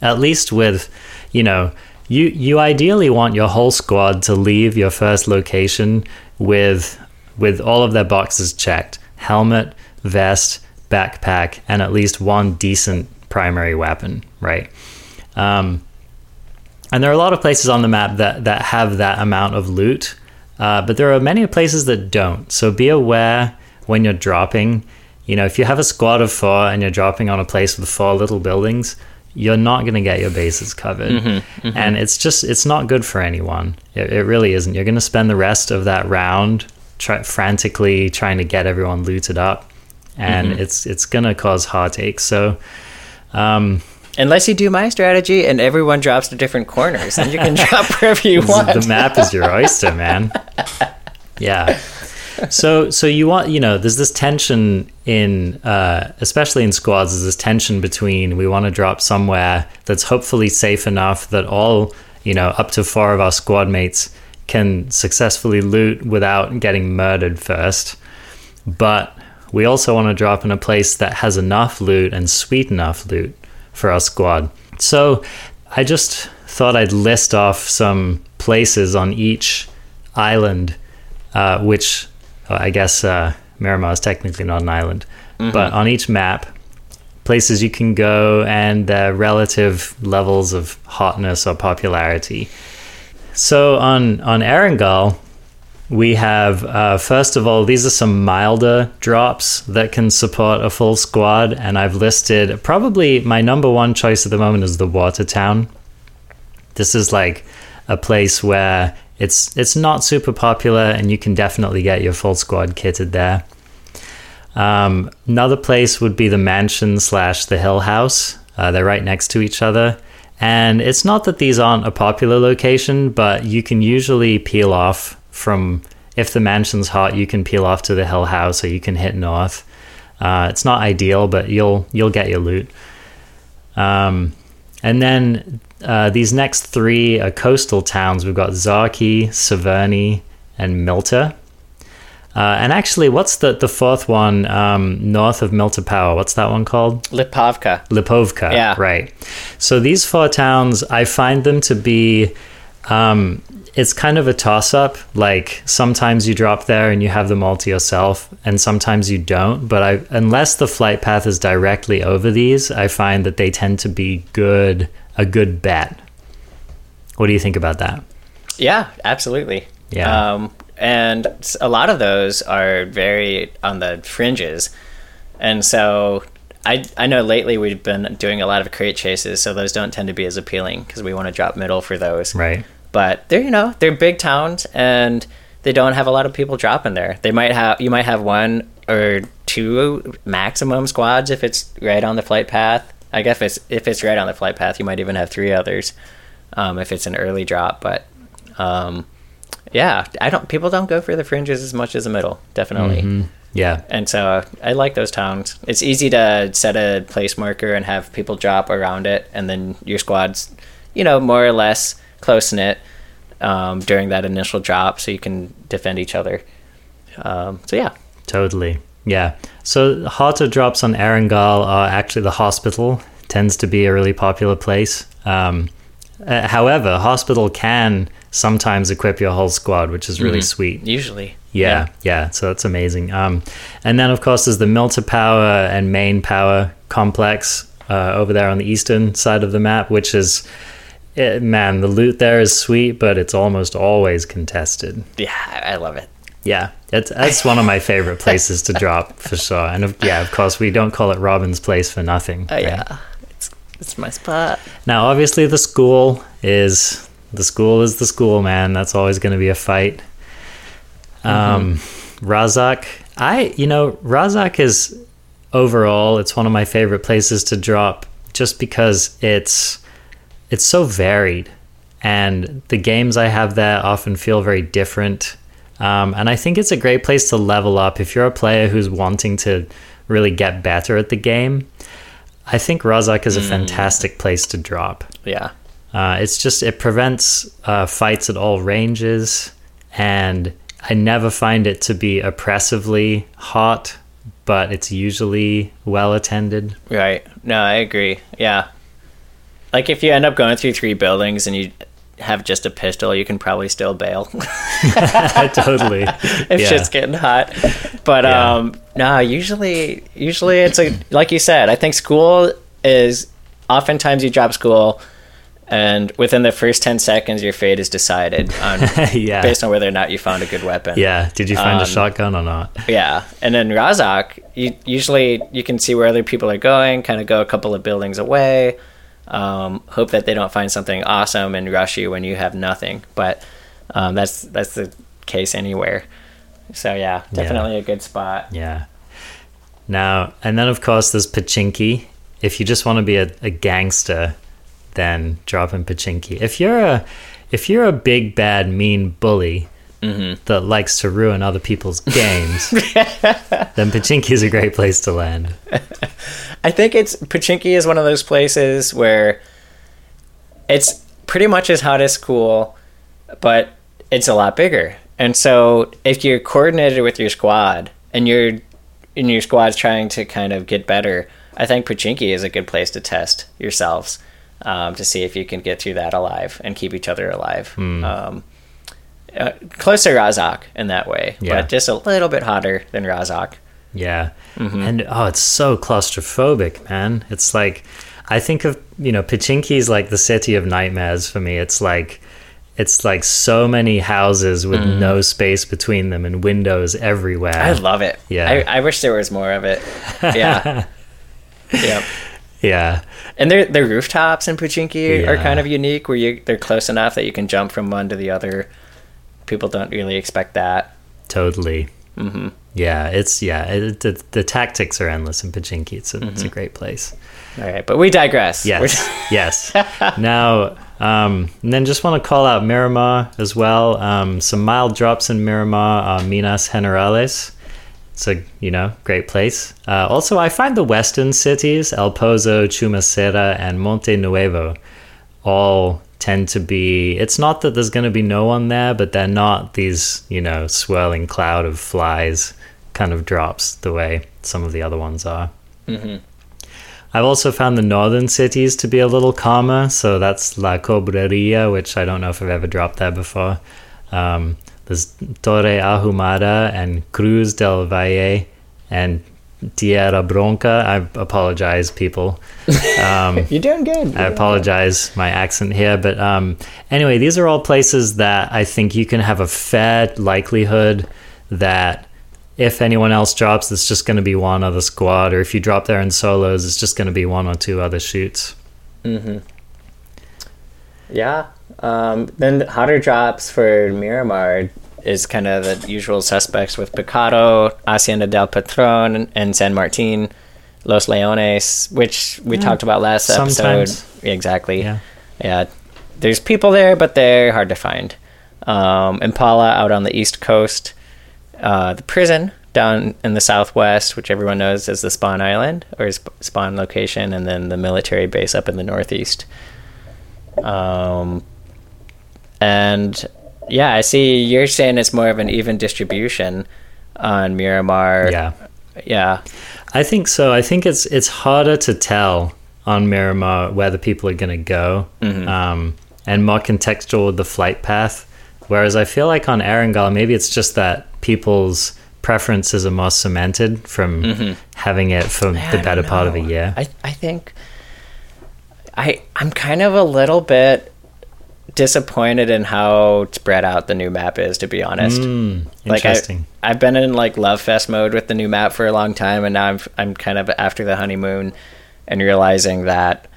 At least with, you know, you you ideally want your whole squad to leave your first location with with all of their boxes checked helmet vest backpack and at least one decent primary weapon right um, and there are a lot of places on the map that that have that amount of loot uh, but there are many places that don't so be aware when you're dropping you know if you have a squad of four and you're dropping on a place with four little buildings you're not going to get your bases covered. Mm-hmm, mm-hmm. And it's just, it's not good for anyone. It, it really isn't. You're going to spend the rest of that round try, frantically trying to get everyone looted up. And mm-hmm. it's, it's going to cause heartache. So, um, Unless you do my strategy and everyone drops to different corners, then you can drop wherever you want. the map is your oyster, man. Yeah. so so you want you know there's this tension in uh, especially in squads there's this tension between we want to drop somewhere that's hopefully safe enough that all you know up to four of our squad mates can successfully loot without getting murdered first. But we also want to drop in a place that has enough loot and sweet enough loot for our squad. So i just thought i'd list off some places on each island uh, which uh, I guess uh, Miramar is technically not an island, but on each map, places you can go and their relative levels of hotness or popularity. So on on Erangel, we have uh, first of all these are some milder drops that can support a full squad, and I've listed probably my number one choice at the moment is the Water Town. This is like a place where it's it's not super popular, and you can definitely get your full squad kitted there. Um, another place would be the mansion slash the hill house. Uh, they're right next to each other, and it's not that these aren't a popular location, but you can usually peel off from if the mansion's hot, you can peel off to the hill house, or you can hit north. Uh, it's not ideal, but you'll you'll get your loot. Um, and then uh, these next three are coastal towns. We've got Zharki, Severny, and Mylta. Uh, and actually, what's the, the fourth one um, north of Mylta Power? What's that one called? Lipovka. Lipovka. Yeah. Right. So these four towns, I find them to be. Um, it's kind of a toss up. Like sometimes you drop there and you have them all to yourself, and sometimes you don't. But I, unless the flight path is directly over these, I find that they tend to be good, a good bet. What do you think about that? Yeah, absolutely. Yeah. Um, and a lot of those are very on the fringes. And so I, I know lately we've been doing a lot of crate chases, so those don't tend to be as appealing because we want to drop middle for those. Right. But they're, you know, they're big towns and they don't have a lot of people dropping there. They might have, you might have one or two maximum squads if it's right on the flight path. I guess if it's, if it's right on the flight path, you might even have three others um, if it's an early drop. But um, yeah, I don't. People don't go for the fringes as much as the middle, definitely. Yeah. And so I like those towns. It's easy to set a place marker and have people drop around it, and then your squad's, you know, more or less close knit um, during that initial drop, so you can defend each other. Um, so yeah, Totally. Yeah. So hotter drops on Erangel are actually the hospital tends to be a really popular place. Um, uh, however, hospital can sometimes equip your whole squad, which is really sweet. usually. Yeah, yeah, So that's amazing. Um, and then of course there's the Mylta Power and Main Power complex uh, over there on the eastern side of the map, which is. eh, man, the loot there is sweet, but it's almost always contested. Yeah, I love it. Yeah, that's that's one of my favorite places to drop for sure. And of, yeah, of course, we don't call it Robin's Place for nothing. Uh, right? Yeah, it's it's my spot. Now, obviously, the school is the school is the school, man. That's always going to be a fight. Um, Rozhok, I you know Rozhok is overall it's one of my favorite places to drop just because it's it's so varied and the games I have there often feel very different. Um, and I think it's a great place to level up if you're a player who's wanting to really get better at the game. I think Rozhok is a fantastic place to drop. Yeah, Uh, it's just it prevents uh, fights at all ranges, and I never find it to be oppressively hot, but it's usually well attended. right. No, I agree. Yeah, like if you end up going through three buildings and you have just a pistol, you can probably still bail. totally. if Yeah. shit's getting hot. But Yeah. um no, usually usually it's a like you said, I think school is oftentimes you drop school and within the first 10 seconds your fate is decided on yeah. based on whether or not you found a good weapon. yeah. Did you find a Um, shotgun or not? Yeah. And then Rozhok, you usually you can see where other people are going, kind of go a couple of buildings away. Um, hope that they don't find something awesome and rush you when you have nothing. But um, that's that's the case anywhere. So yeah, definitely a good spot. Yeah. Now, and then of course there's Pochinki. If you just want to be a, a gangster, then dropping Pochinki. If you're a if you're a big bad mean bully, mm-hmm. that likes to ruin other people's games, then Pochinki is a great place to land. I think it's Pochinki is one of those places where it's pretty much as hot as school, but it's a lot bigger. And so if you're coordinated with your squad and you're in your squad's trying to kind of get better, I think Pochinki is a good place to test yourselves um, to see if you can get through that alive and keep each other alive. Um, uh, close to Rozhok in that way, Yeah. but just a little bit hotter than Rozhok. Yeah. And oh, it's so claustrophobic, man. It's like I think of, you know, Pochinki is like the city of nightmares for me. It's like it's like so many houses with no space between them and windows everywhere. I love it. Yeah. I, I wish there was more of it. Yeah. yep. Yeah. And their their rooftops in Pochinki are kind of unique, where you they're close enough that you can jump from one to the other. People don't really expect that. Totally. Mm-hmm. Yeah, it's yeah. It, the, the tactics are endless in Pochinki. It's a, it's a great place. All right, but we digress. Yes, yes. Now, um, and then just want to call out Miramar as well. Um, some mild drops in Miramar are Minas Generales. It's a you know great place. Uh, also, I find the western cities El Pozo, Chumacera, and Monte Nuevo all tend to be. It's not that there's going to be no one there, but they're not these you know swirling cloud of flies kind of drops the way some of the other ones are. I've also found the northern cities to be a little calmer. So that's La Cobreria, which I don't know if I've ever dropped there before. Um, there's Torre Ahumada and Cruz del Valle and Tierra Bronca. I apologize, people. Um, You're doing good. I apologize my accent here, but um, anyway, these are all places that I think you can have a fair likelihood that if anyone else drops, it's just going to be one other squad, or if you drop there in solos, it's just going to be one or two other shoots. Yeah. Um, then hotter drops for Miramar is kind of the usual suspects with Pecado, Hacienda del Patron, and, San Martin, Los Leones, which we talked about last Sometimes. episode. Exactly. Yeah. Yeah. There's people there, but they're hard to find. Um, Impala out on the east coast. Uh, the prison down in the southwest, which everyone knows as the Spawn Island or sp- Spawn location, and then the military base up in the northeast. Um, and yeah, I see you're saying it's more of an even distribution on Miramar. Yeah. Yeah. I think so. I think it's it's harder to tell on Miramar where the people are going to go, um, and more contextual with the flight path. Whereas I feel like on Erangel, maybe it's just that people's preferences are more cemented from having it for I the better part of a year. I I think I I'm kind of a little bit disappointed in how spread out the new map is to be honest. Mm, Like I, interesting. I've been in like love fest mode with the new map for a long time, and now I'm I'm kind of after the honeymoon, and realizing that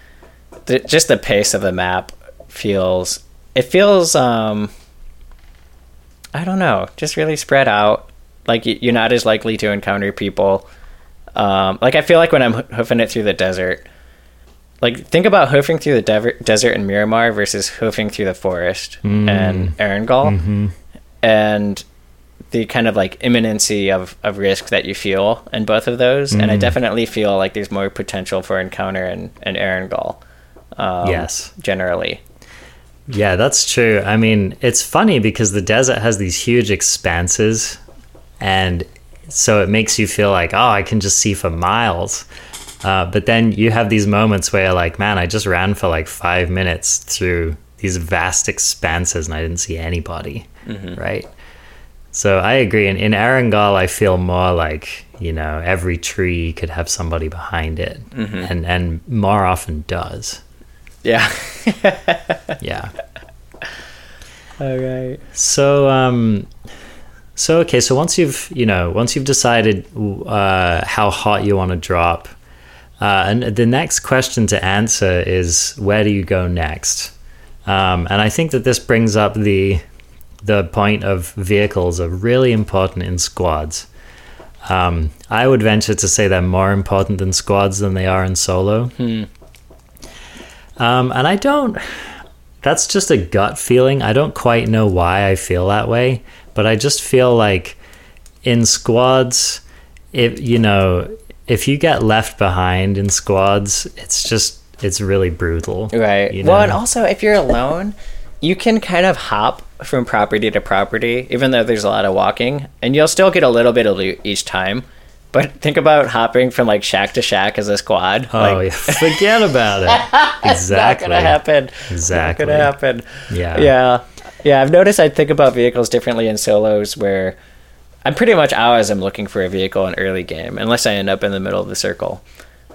the, just the pace of the map feels it feels um I don't know, just really spread out. Like you're not as likely to encounter people. Um, like I feel like when I'm hoofing it through the desert. Like think about hoofing through the dever- desert in Miramar versus hoofing through the forest mm. and Erangel mm-hmm. and the kind of like imminency of, of risk that you feel in both of those. And I mm. definitely feel like there's more potential for encounter in, in Erangel. Um, Yes. Generally. Yeah, that's true. I mean, it's funny because the desert has these huge expanses, and so it makes you feel like, oh, I can just see for miles. Uh, but then you have these moments where you're like, man, I just ran for like five minutes through these vast expanses and I didn't see anybody, right? So I agree. And in Erangel, I feel more like, you know, every tree could have somebody behind it, and, and more often does. Yeah. Yeah. All right. So, um, so okay. So once you've you know once you've decided uh, how hot you want to drop, uh, and the next question to answer is where do you go next? Um, and I think that this brings up the the point of vehicles are really important in squads. Um, I would venture to say they're more important in squads than they are in solo. Um, and I don't. That's just a gut feeling. I don't quite know why I feel that way, but I just feel like in squads, if you know, if you get left behind in squads, it's just it's really brutal. Right. you Well, and also if you're alone, you can kind of hop from property to property, even though there's a lot of walking, and you'll still get a little bit of loot each time. But think about hopping from like shack to shack as a squad. Oh like, yeah, forget about it. Exactly. Not gonna happen. Exactly. Not gonna happen. Yeah. Yeah. Yeah. I've noticed I think about vehicles differently in solos where I'm pretty much always am looking for a vehicle in early game, unless I end up in the middle of the circle.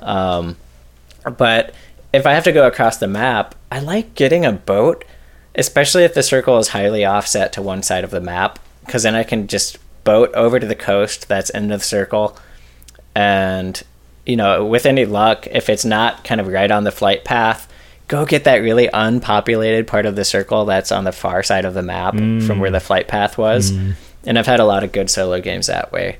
Um, but if I have to go across the map, I like getting a boat, especially if the circle is highly offset to one side of the map, because then I can just boat over to the coast that's in the circle. And, you know, with any luck, if it's not kind of right on the flight path, go get that really unpopulated part of the circle that's on the far side of the map from where the flight path was. And I've had a lot of good solo games that way,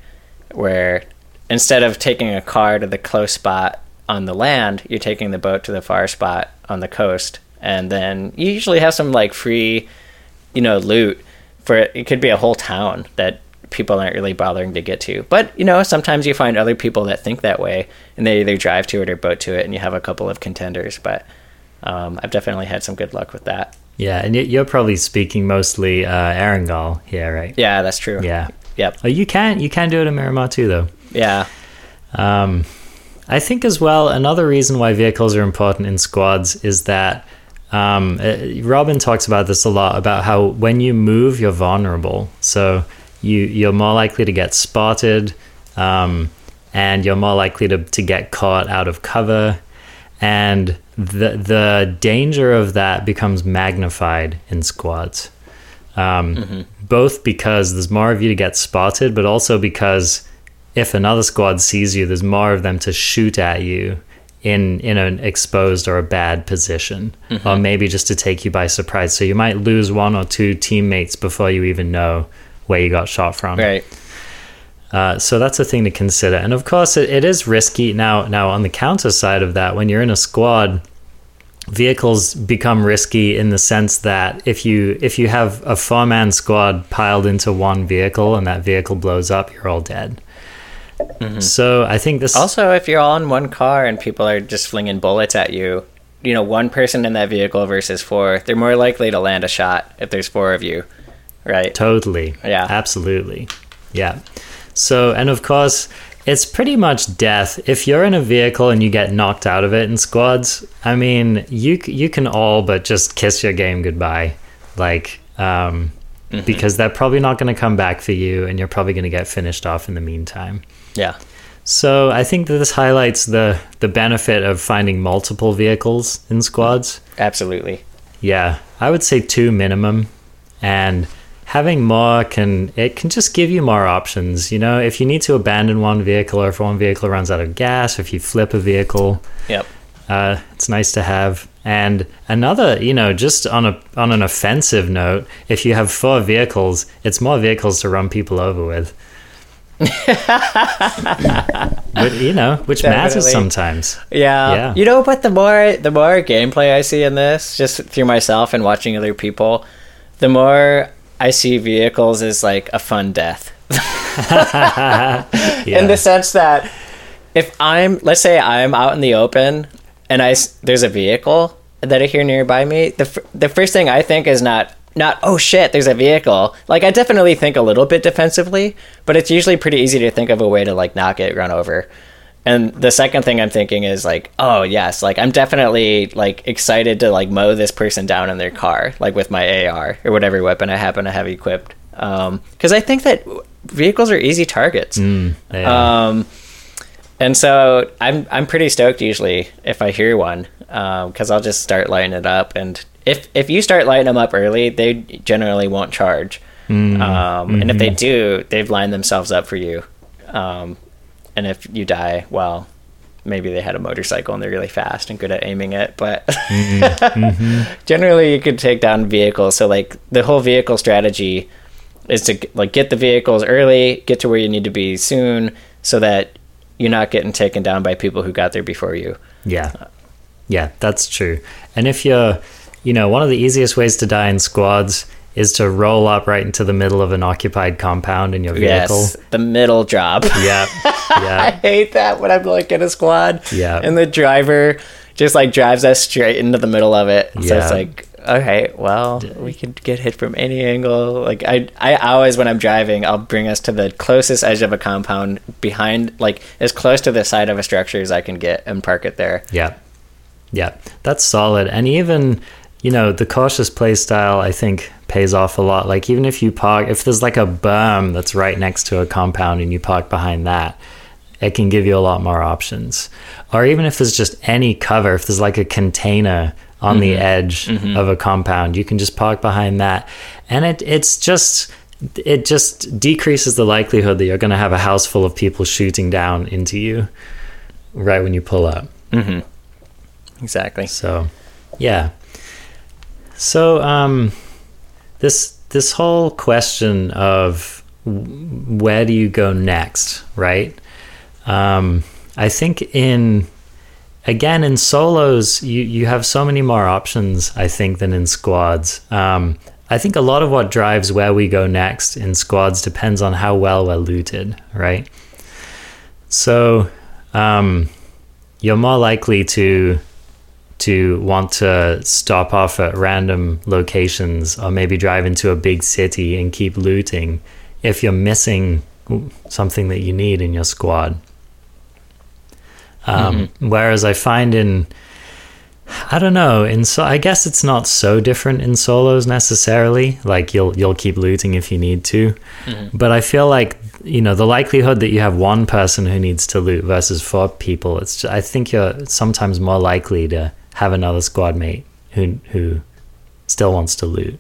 where instead of taking a car to the close spot on the land, you're taking the boat to the far spot on the coast. And then you usually have some like free, you know, loot for it could be a whole town that people aren't really bothering to get to. But, you know, sometimes you find other people that think that way and they either drive to it or boat to it and you have a couple of contenders. But um, I've definitely had some good luck with that. Yeah, and you're probably speaking mostly uh, Erangel here, right? Yeah, that's true. Yeah. Yep. Oh, you can you can do it in Miramar too, though. Yeah. Um, I think as well another reason why vehicles are important in squads is that um, uh, Robin talks about this a lot about how when you move you're vulnerable, so you you're more likely to get spotted, um, and you're more likely to to get caught out of cover, and the the danger of that becomes magnified in squads. Um, Both because there's more of you to get spotted, but also because if another squad sees you, there's more of them to shoot at you in in an exposed or a bad position, or maybe just to take you by surprise. So you might lose one or two teammates before you even know where you got shot from. Right. Uh, so that's a thing to consider. And of course, it, it is risky. Now, now on the counter side of that, when you're in a squad, vehicles become risky in the sense that if you if you have a four man squad piled into one vehicle and that vehicle blows up, you're all dead. So I think this Also, if you're all in one car and people are just flinging bullets at you, you know, one person in that vehicle versus four, they're more likely to land a shot if there's four of you, right? Totally. Yeah. Absolutely. Yeah. So, and of course, it's pretty much death. If you're in a vehicle and you get knocked out of it in squads, I mean, you you can all but just kiss your game goodbye, like, um, because they're probably not going to come back for you, and you're probably going to get finished off in the meantime. Yeah. So I think that this highlights the the benefit of finding multiple vehicles in squads. Absolutely. Yeah, I would say two minimum, and having more can it can just give you more options. You know, if you need to abandon one vehicle, or if one vehicle runs out of gas, or if you flip a vehicle, Yep. uh, it's nice to have. And another, you know, just on a on an offensive note, if you have four vehicles, it's more vehicles to run people over with. but you know, which matters sometimes. Yeah. Yeah. You know, but the more the more gameplay I see in this, just through myself and watching other people, the more I see vehicles as like a fun death. Yeah. in the sense that if I'm, let's say I'm out in the open and I there's a vehicle that I hear nearby me, the the first thing I think is not not oh shit, there's a vehicle. Like I definitely think a little bit defensively, but it's usually pretty easy to think of a way to like not get run over. And the second thing I'm thinking is like, oh yes, like I'm definitely like excited to like mow this person down in their car, like with my AR or whatever weapon I happen to have equipped. Because I think that vehicles are easy targets. Yeah. Um, and so I'm I'm pretty stoked usually if I hear one because I'll just start lighting it up. And if if you start lighting them up early, they generally won't charge. Um, And if they do, they've lined themselves up for you. Um, and if you die, well, maybe they had a motorcycle and they're really fast and good at aiming it. But mm-hmm. generally, you could take down vehicles. So like the whole vehicle strategy is to like get the vehicles early, get to where you need to be soon, so that you're not getting taken down by people who got there before you. Yeah. Yeah, that's true. And if you're, you know, one of the easiest ways to die in squads is to roll up right into the middle of an occupied compound in your vehicle. Yes, the middle drop. Yeah. I hate that when I'm like in a squad. Yeah. And the driver just like drives us straight into the middle of it. So Yeah. it's like, okay, well, we could get hit from any angle. Like I, I always when I'm driving, I'll bring us to the closest edge of a compound behind, like as close to the side of a structure as I can get, and park it there. Yeah. Yeah. That's solid. And even, you know, the cautious play style I think pays off a lot. Like even if you park if there's like a berm that's right next to a compound and you park behind that, it can give you a lot more options. Or even if there's just any cover, if there's like a container on the mm-hmm. edge mm-hmm. of a compound, you can just park behind that. And it it's just it just decreases the likelihood that you're going to have a house full of people shooting down into you right when you pull up. Mm-hmm. Exactly. So, yeah. So, um, this this whole question of where do you go next, right? Um, I think in again in solos you you have so many more options. I think than in squads. Um, I think a lot of what drives where we go next in squads depends on how well we're looted, right? So, um, you're more likely to to want to stop off at random locations or maybe drive into a big city and keep looting if you're missing something that you need in your squad. Um, Whereas I find in, I don't know, in so I guess it's not so different in solos necessarily. Like you'll you'll keep looting if you need to, but I feel like you know the likelihood that you have one person who needs to loot versus four people. It's I think you're sometimes more likely to have another squad mate who who still wants to loot.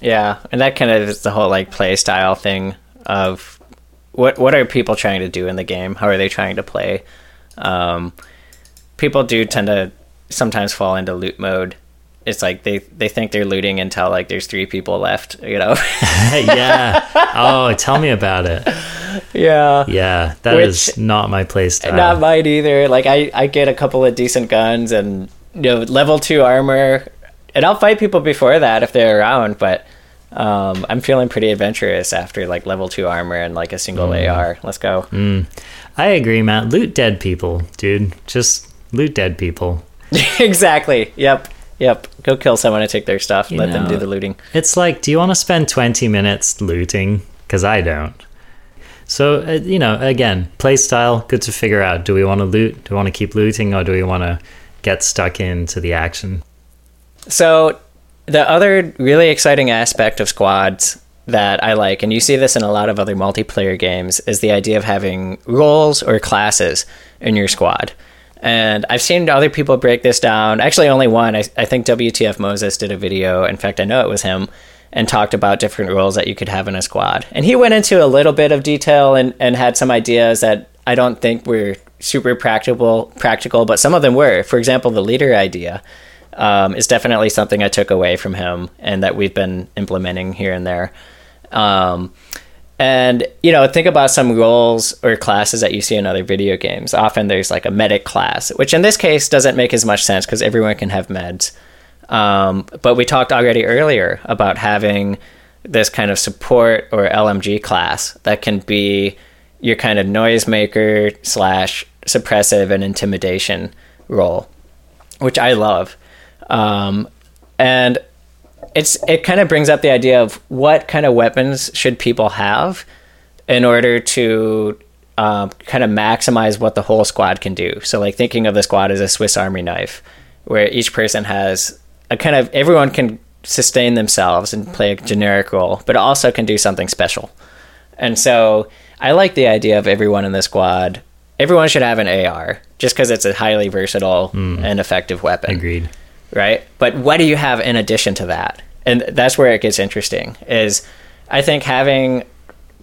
Yeah, and that kind of is the whole like play style thing of what what are people trying to do in the game? How are they trying to play? Um, people do tend to sometimes fall into loot mode. It's like they they think they're looting until like there's three people left. You know? yeah. Oh, tell me about it. yeah. Yeah, that Which- is not my place style. Not mine either. Like I, I get a couple of decent guns and you know level two armor, and I'll fight people before that if they're around. But um, I'm feeling pretty adventurous after like level two armor and like a single AR. Let's go. I agree, Matt. Loot dead people, dude. Just loot dead people. exactly. Yep. Yep. Go kill someone and take their stuff. You Let them do the looting. It's like, do you want to spend 20 minutes looting? Because I don't. So, uh, you know, again, play style, good to figure out. Do we want to loot? Do we want to keep looting? Or do we want to get stuck into the action? So the other really exciting aspect of squads that I like, and you see this in a lot of other multiplayer games, is the idea of having roles or classes in your squad. And I've seen other people break this down. Actually, only one. I, I think WTF Moses did a video. In fact, I know it was him, and talked about different roles that you could have in a squad. And he went into a little bit of detail and, and had some ideas that I don't think were super practical. Practical, but some of them were. For example, the leader idea um, is definitely something I took away from him and that we've been implementing here and there. Um, and you know, think about some roles or classes that you see in other video games. Often there's like a medic class, which in this case doesn't make as much sense because everyone can have meds. Um, but we talked already earlier about having this kind of support or LMG class that can be your kind of noisemaker slash suppressive and intimidation role, which I love. Um, and it's it kind of brings up the idea of what kind of weapons should people have in order to um, kind of maximize what the whole squad can do. So like thinking of the squad as a Swiss Army knife, where each person has a kind of everyone can sustain themselves and play a generic role, but also can do something special. And so I like the idea of everyone in the squad. Everyone should have an AR just because it's a highly versatile and effective weapon Agreed. Right? But what do you have in addition to that? And that's where it gets interesting. Is I think having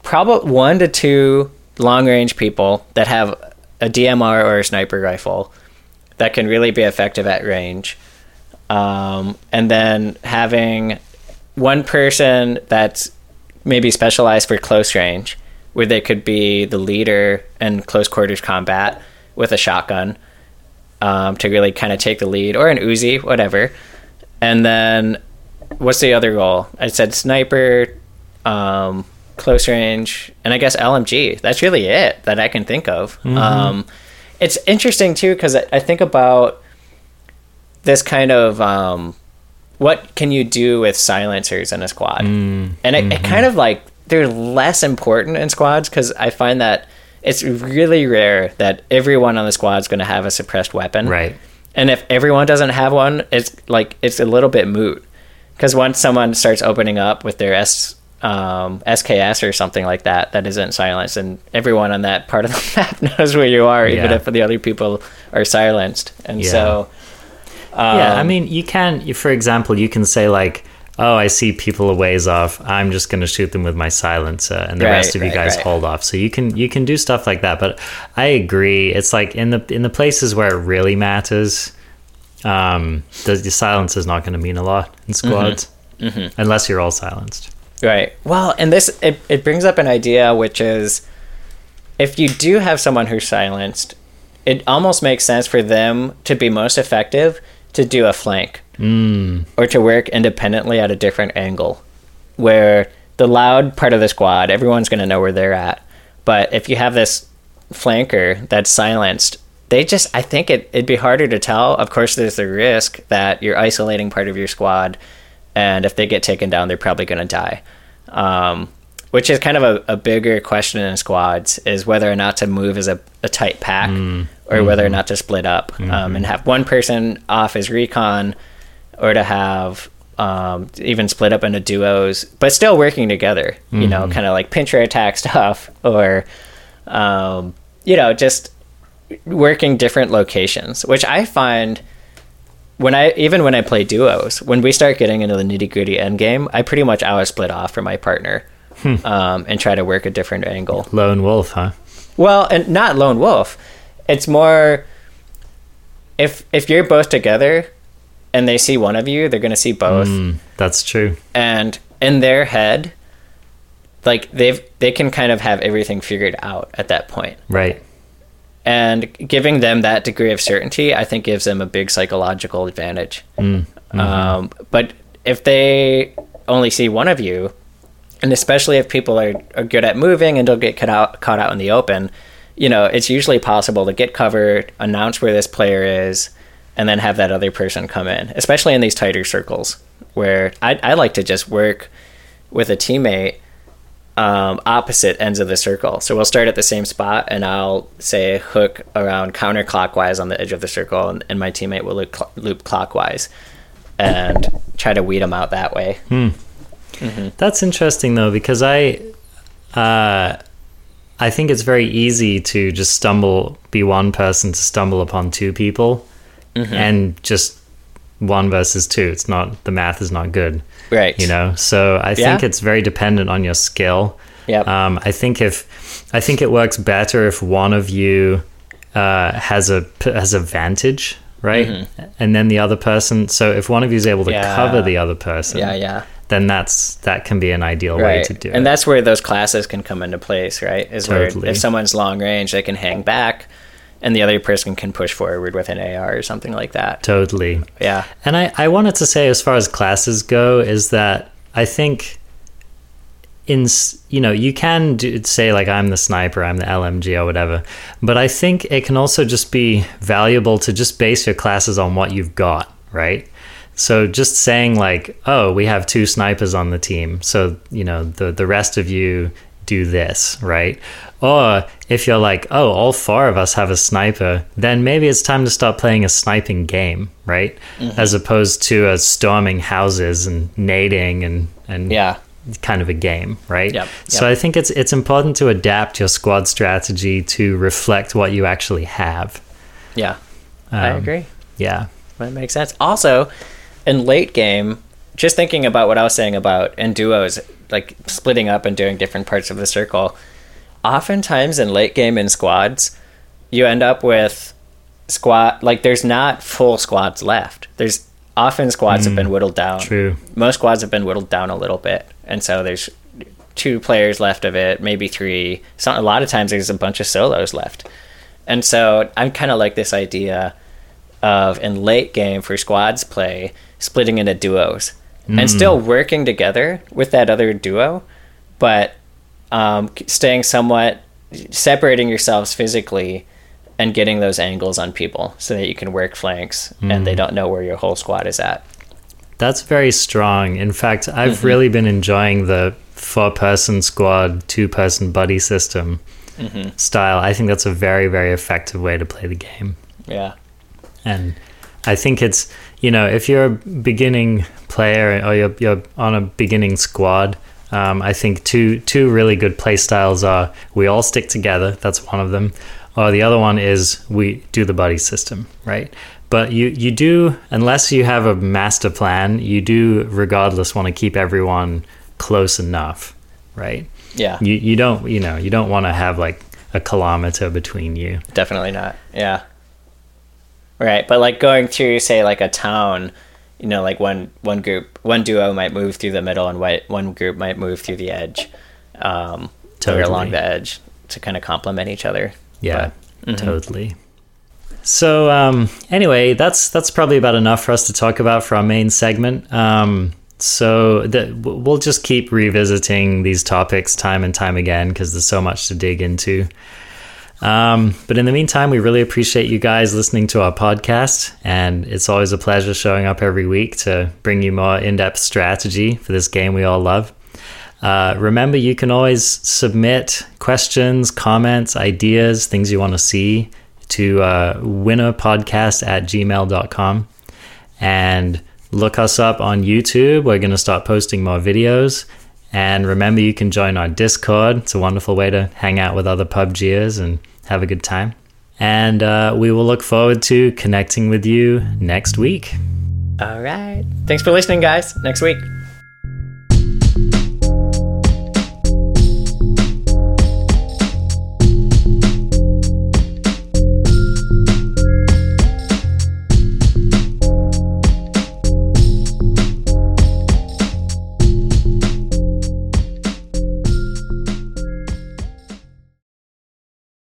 probably one to two long range people that have a DMR or a sniper rifle that can really be effective at range, um, and then having one person that's maybe specialized for close range, where they could be the leader in close quarters combat with a shotgun um, to really kind of take the lead, or an Uzi, whatever. And then what's the other goal? I said sniper, um, close range, and I guess LMG. That's really it that I can think of. Um, it's interesting too because I, I think about this kind of um, what can you do with silencers in a squad, and it, it kind of like they're less important in squads because I find that it's really rare that everyone on the squad is going to have a suppressed weapon, Right. and if everyone doesn't have one, it's like it's a little bit moot. Because once someone starts opening up with their S um, SKS or something like that that isn't silenced, and everyone on that part of the map knows where you are, even if the other people are silenced. And Yeah. so, yeah, I um, mean, you can, for example, you can say like, "Oh, I see people a ways off. I'm just going to shoot them with my silencer, and the Right, rest of you guys right. hold off." So you can you can do stuff like that. But I agree. It's like in the in the places where it really matters, um, the, the silence is not going to mean a lot in squads, Mm-hmm. unless you're all silenced. Right. Well, and this it, it brings up an idea which is if you do have someone who's silenced, it almost makes sense for them to be most effective to do a flank. Mm. Or to work independently at a different angle. Where the loud part of the squad, everyone's going to know where they're at. But if you have this flanker that's silenced, they just, I think it, it'd be harder to tell. Of course, there's the risk that you're isolating part of your squad, and if they get taken down, they're probably going to die. Um, which is kind of a, a bigger question in squads is whether or not to move as a, a tight pack or whether or not to split up um, and have one person off as recon or to have um, even split up into duos, but still working together. You know, kind of like pincher attack stuff, or um, you know, just working different locations. Which I find when I even when I play duos, when we start getting into the nitty gritty end game, I pretty much always split off from my partner um, and try to work a different angle. Lone wolf, huh? Well, and not lone wolf. It's more if if you're both together and they see one of you, they're going to see both. Mm, that's true. And in their head, like they've they can kind of have everything figured out at that point. Right. And giving them that degree of certainty, I think gives them a big psychological advantage. Um, but if they only see one of you, and especially if people are, are good at moving and don't get caught out, caught out in the open, you know, it's usually possible to get covered, announce where this player is, and then have that other person come in, especially in these tighter circles where I, I like to just work with a teammate um, opposite ends of the circle. So we'll start at the same spot, and I'll say hook around counterclockwise on the edge of the circle, and, and my teammate will loop, cl- loop clockwise and try to weed them out that way. That's interesting though because I uh I think it's very easy to just stumble be one person to stumble upon two people and just one versus two. It's not the math is not good. Right. You know. So I think it's very dependent on your skill. Yep. Um I think if I think it works better if one of you uh has a has a vantage, right? And then the other person so if one of you is able to Mm-hmm. Yeah. cover the other person yeah, yeah. then that's that can be an ideal way to do and it. And that's where those classes can come into place, right? Is Totally. where if someone's long range, they can hang back, and the other person can push forward with an AR or something like that. totally. Yeah. And I, I wanted to say, as far as classes go, is that I think in you know you can do, say like I'm the sniper, I'm the LMG or whatever, but I think it can also just be valuable to just base your classes on what you've got, right? So just saying like, oh, we have two snipers on the team, so you know the the rest of you do this, right? Or if you're like, oh, all four of us have a sniper, then maybe it's time to start playing a sniping game, right? As opposed to a storming houses and nading and and Yeah. kind of a game, right? Yep, So yep. I think it's it's important to adapt your squad strategy to reflect what you actually have. Yeah. I Um, agree. Yeah. That makes sense. Also, in late game, just thinking about what I was saying about in duos, like splitting up and doing different parts of the circle. Oftentimes in late game in squads, you end up with squad like there's not full squads left. There's often squads have been hmm. whittled down. True. Most squads have been whittled down a little bit, and so there's two players left of it, maybe three. So a lot of times there's a bunch of solos left, and so I'm kind of like this idea of in late game for squads play splitting into duos and hmm. still working together with that other duo, but um, staying somewhat separating yourselves physically and getting those angles on people so that you can work flanks and they hmm. don't know where your whole squad is at. That's very strong. In fact, I've mm-hmm. really been enjoying the four person squad, two person buddy system mm-hmm. style. I think that's a very, very effective way to play the game. Yeah. And I think it's, you know, if you're a beginning player or you're, you're on a beginning squad, um, I think two two really good play styles are we all stick together. That's one of them. Or the other one is we do the buddy system, right? But you, you do, unless you have a master plan, you do regardless want to keep everyone close enough, right? Yeah. You, you don't, you know, you don't want to have like a kilometer between you. Definitely not. Yeah. Right, but like going through, say, like a town, you know, like one one group, one duo might move through the middle, and white one group might move through the edge, um, or along the edge to kind of complement each other. Yeah, But- mhm. totally. So um, anyway, that's that's probably about enough for us to talk about for our main segment. Um, so the, we'll just keep revisiting these topics time and time again because there's so much to dig into. Um, but in the meantime, we really appreciate you guys listening to our podcast, and it's always a pleasure showing up every week to bring you more in-depth strategy for this game we all love. Uh, remember, you can always submit questions, comments, ideas, things you want to see to uh, winnerpodcast at gmail.com. And look us up on YouTube. We're going to start posting more videos. And remember, you can join our Discord. It's a wonderful way to hang out with other PUBGers and have a good time. And uh, we will look forward to connecting with you next week. All right. Thanks for listening, guys. Next week.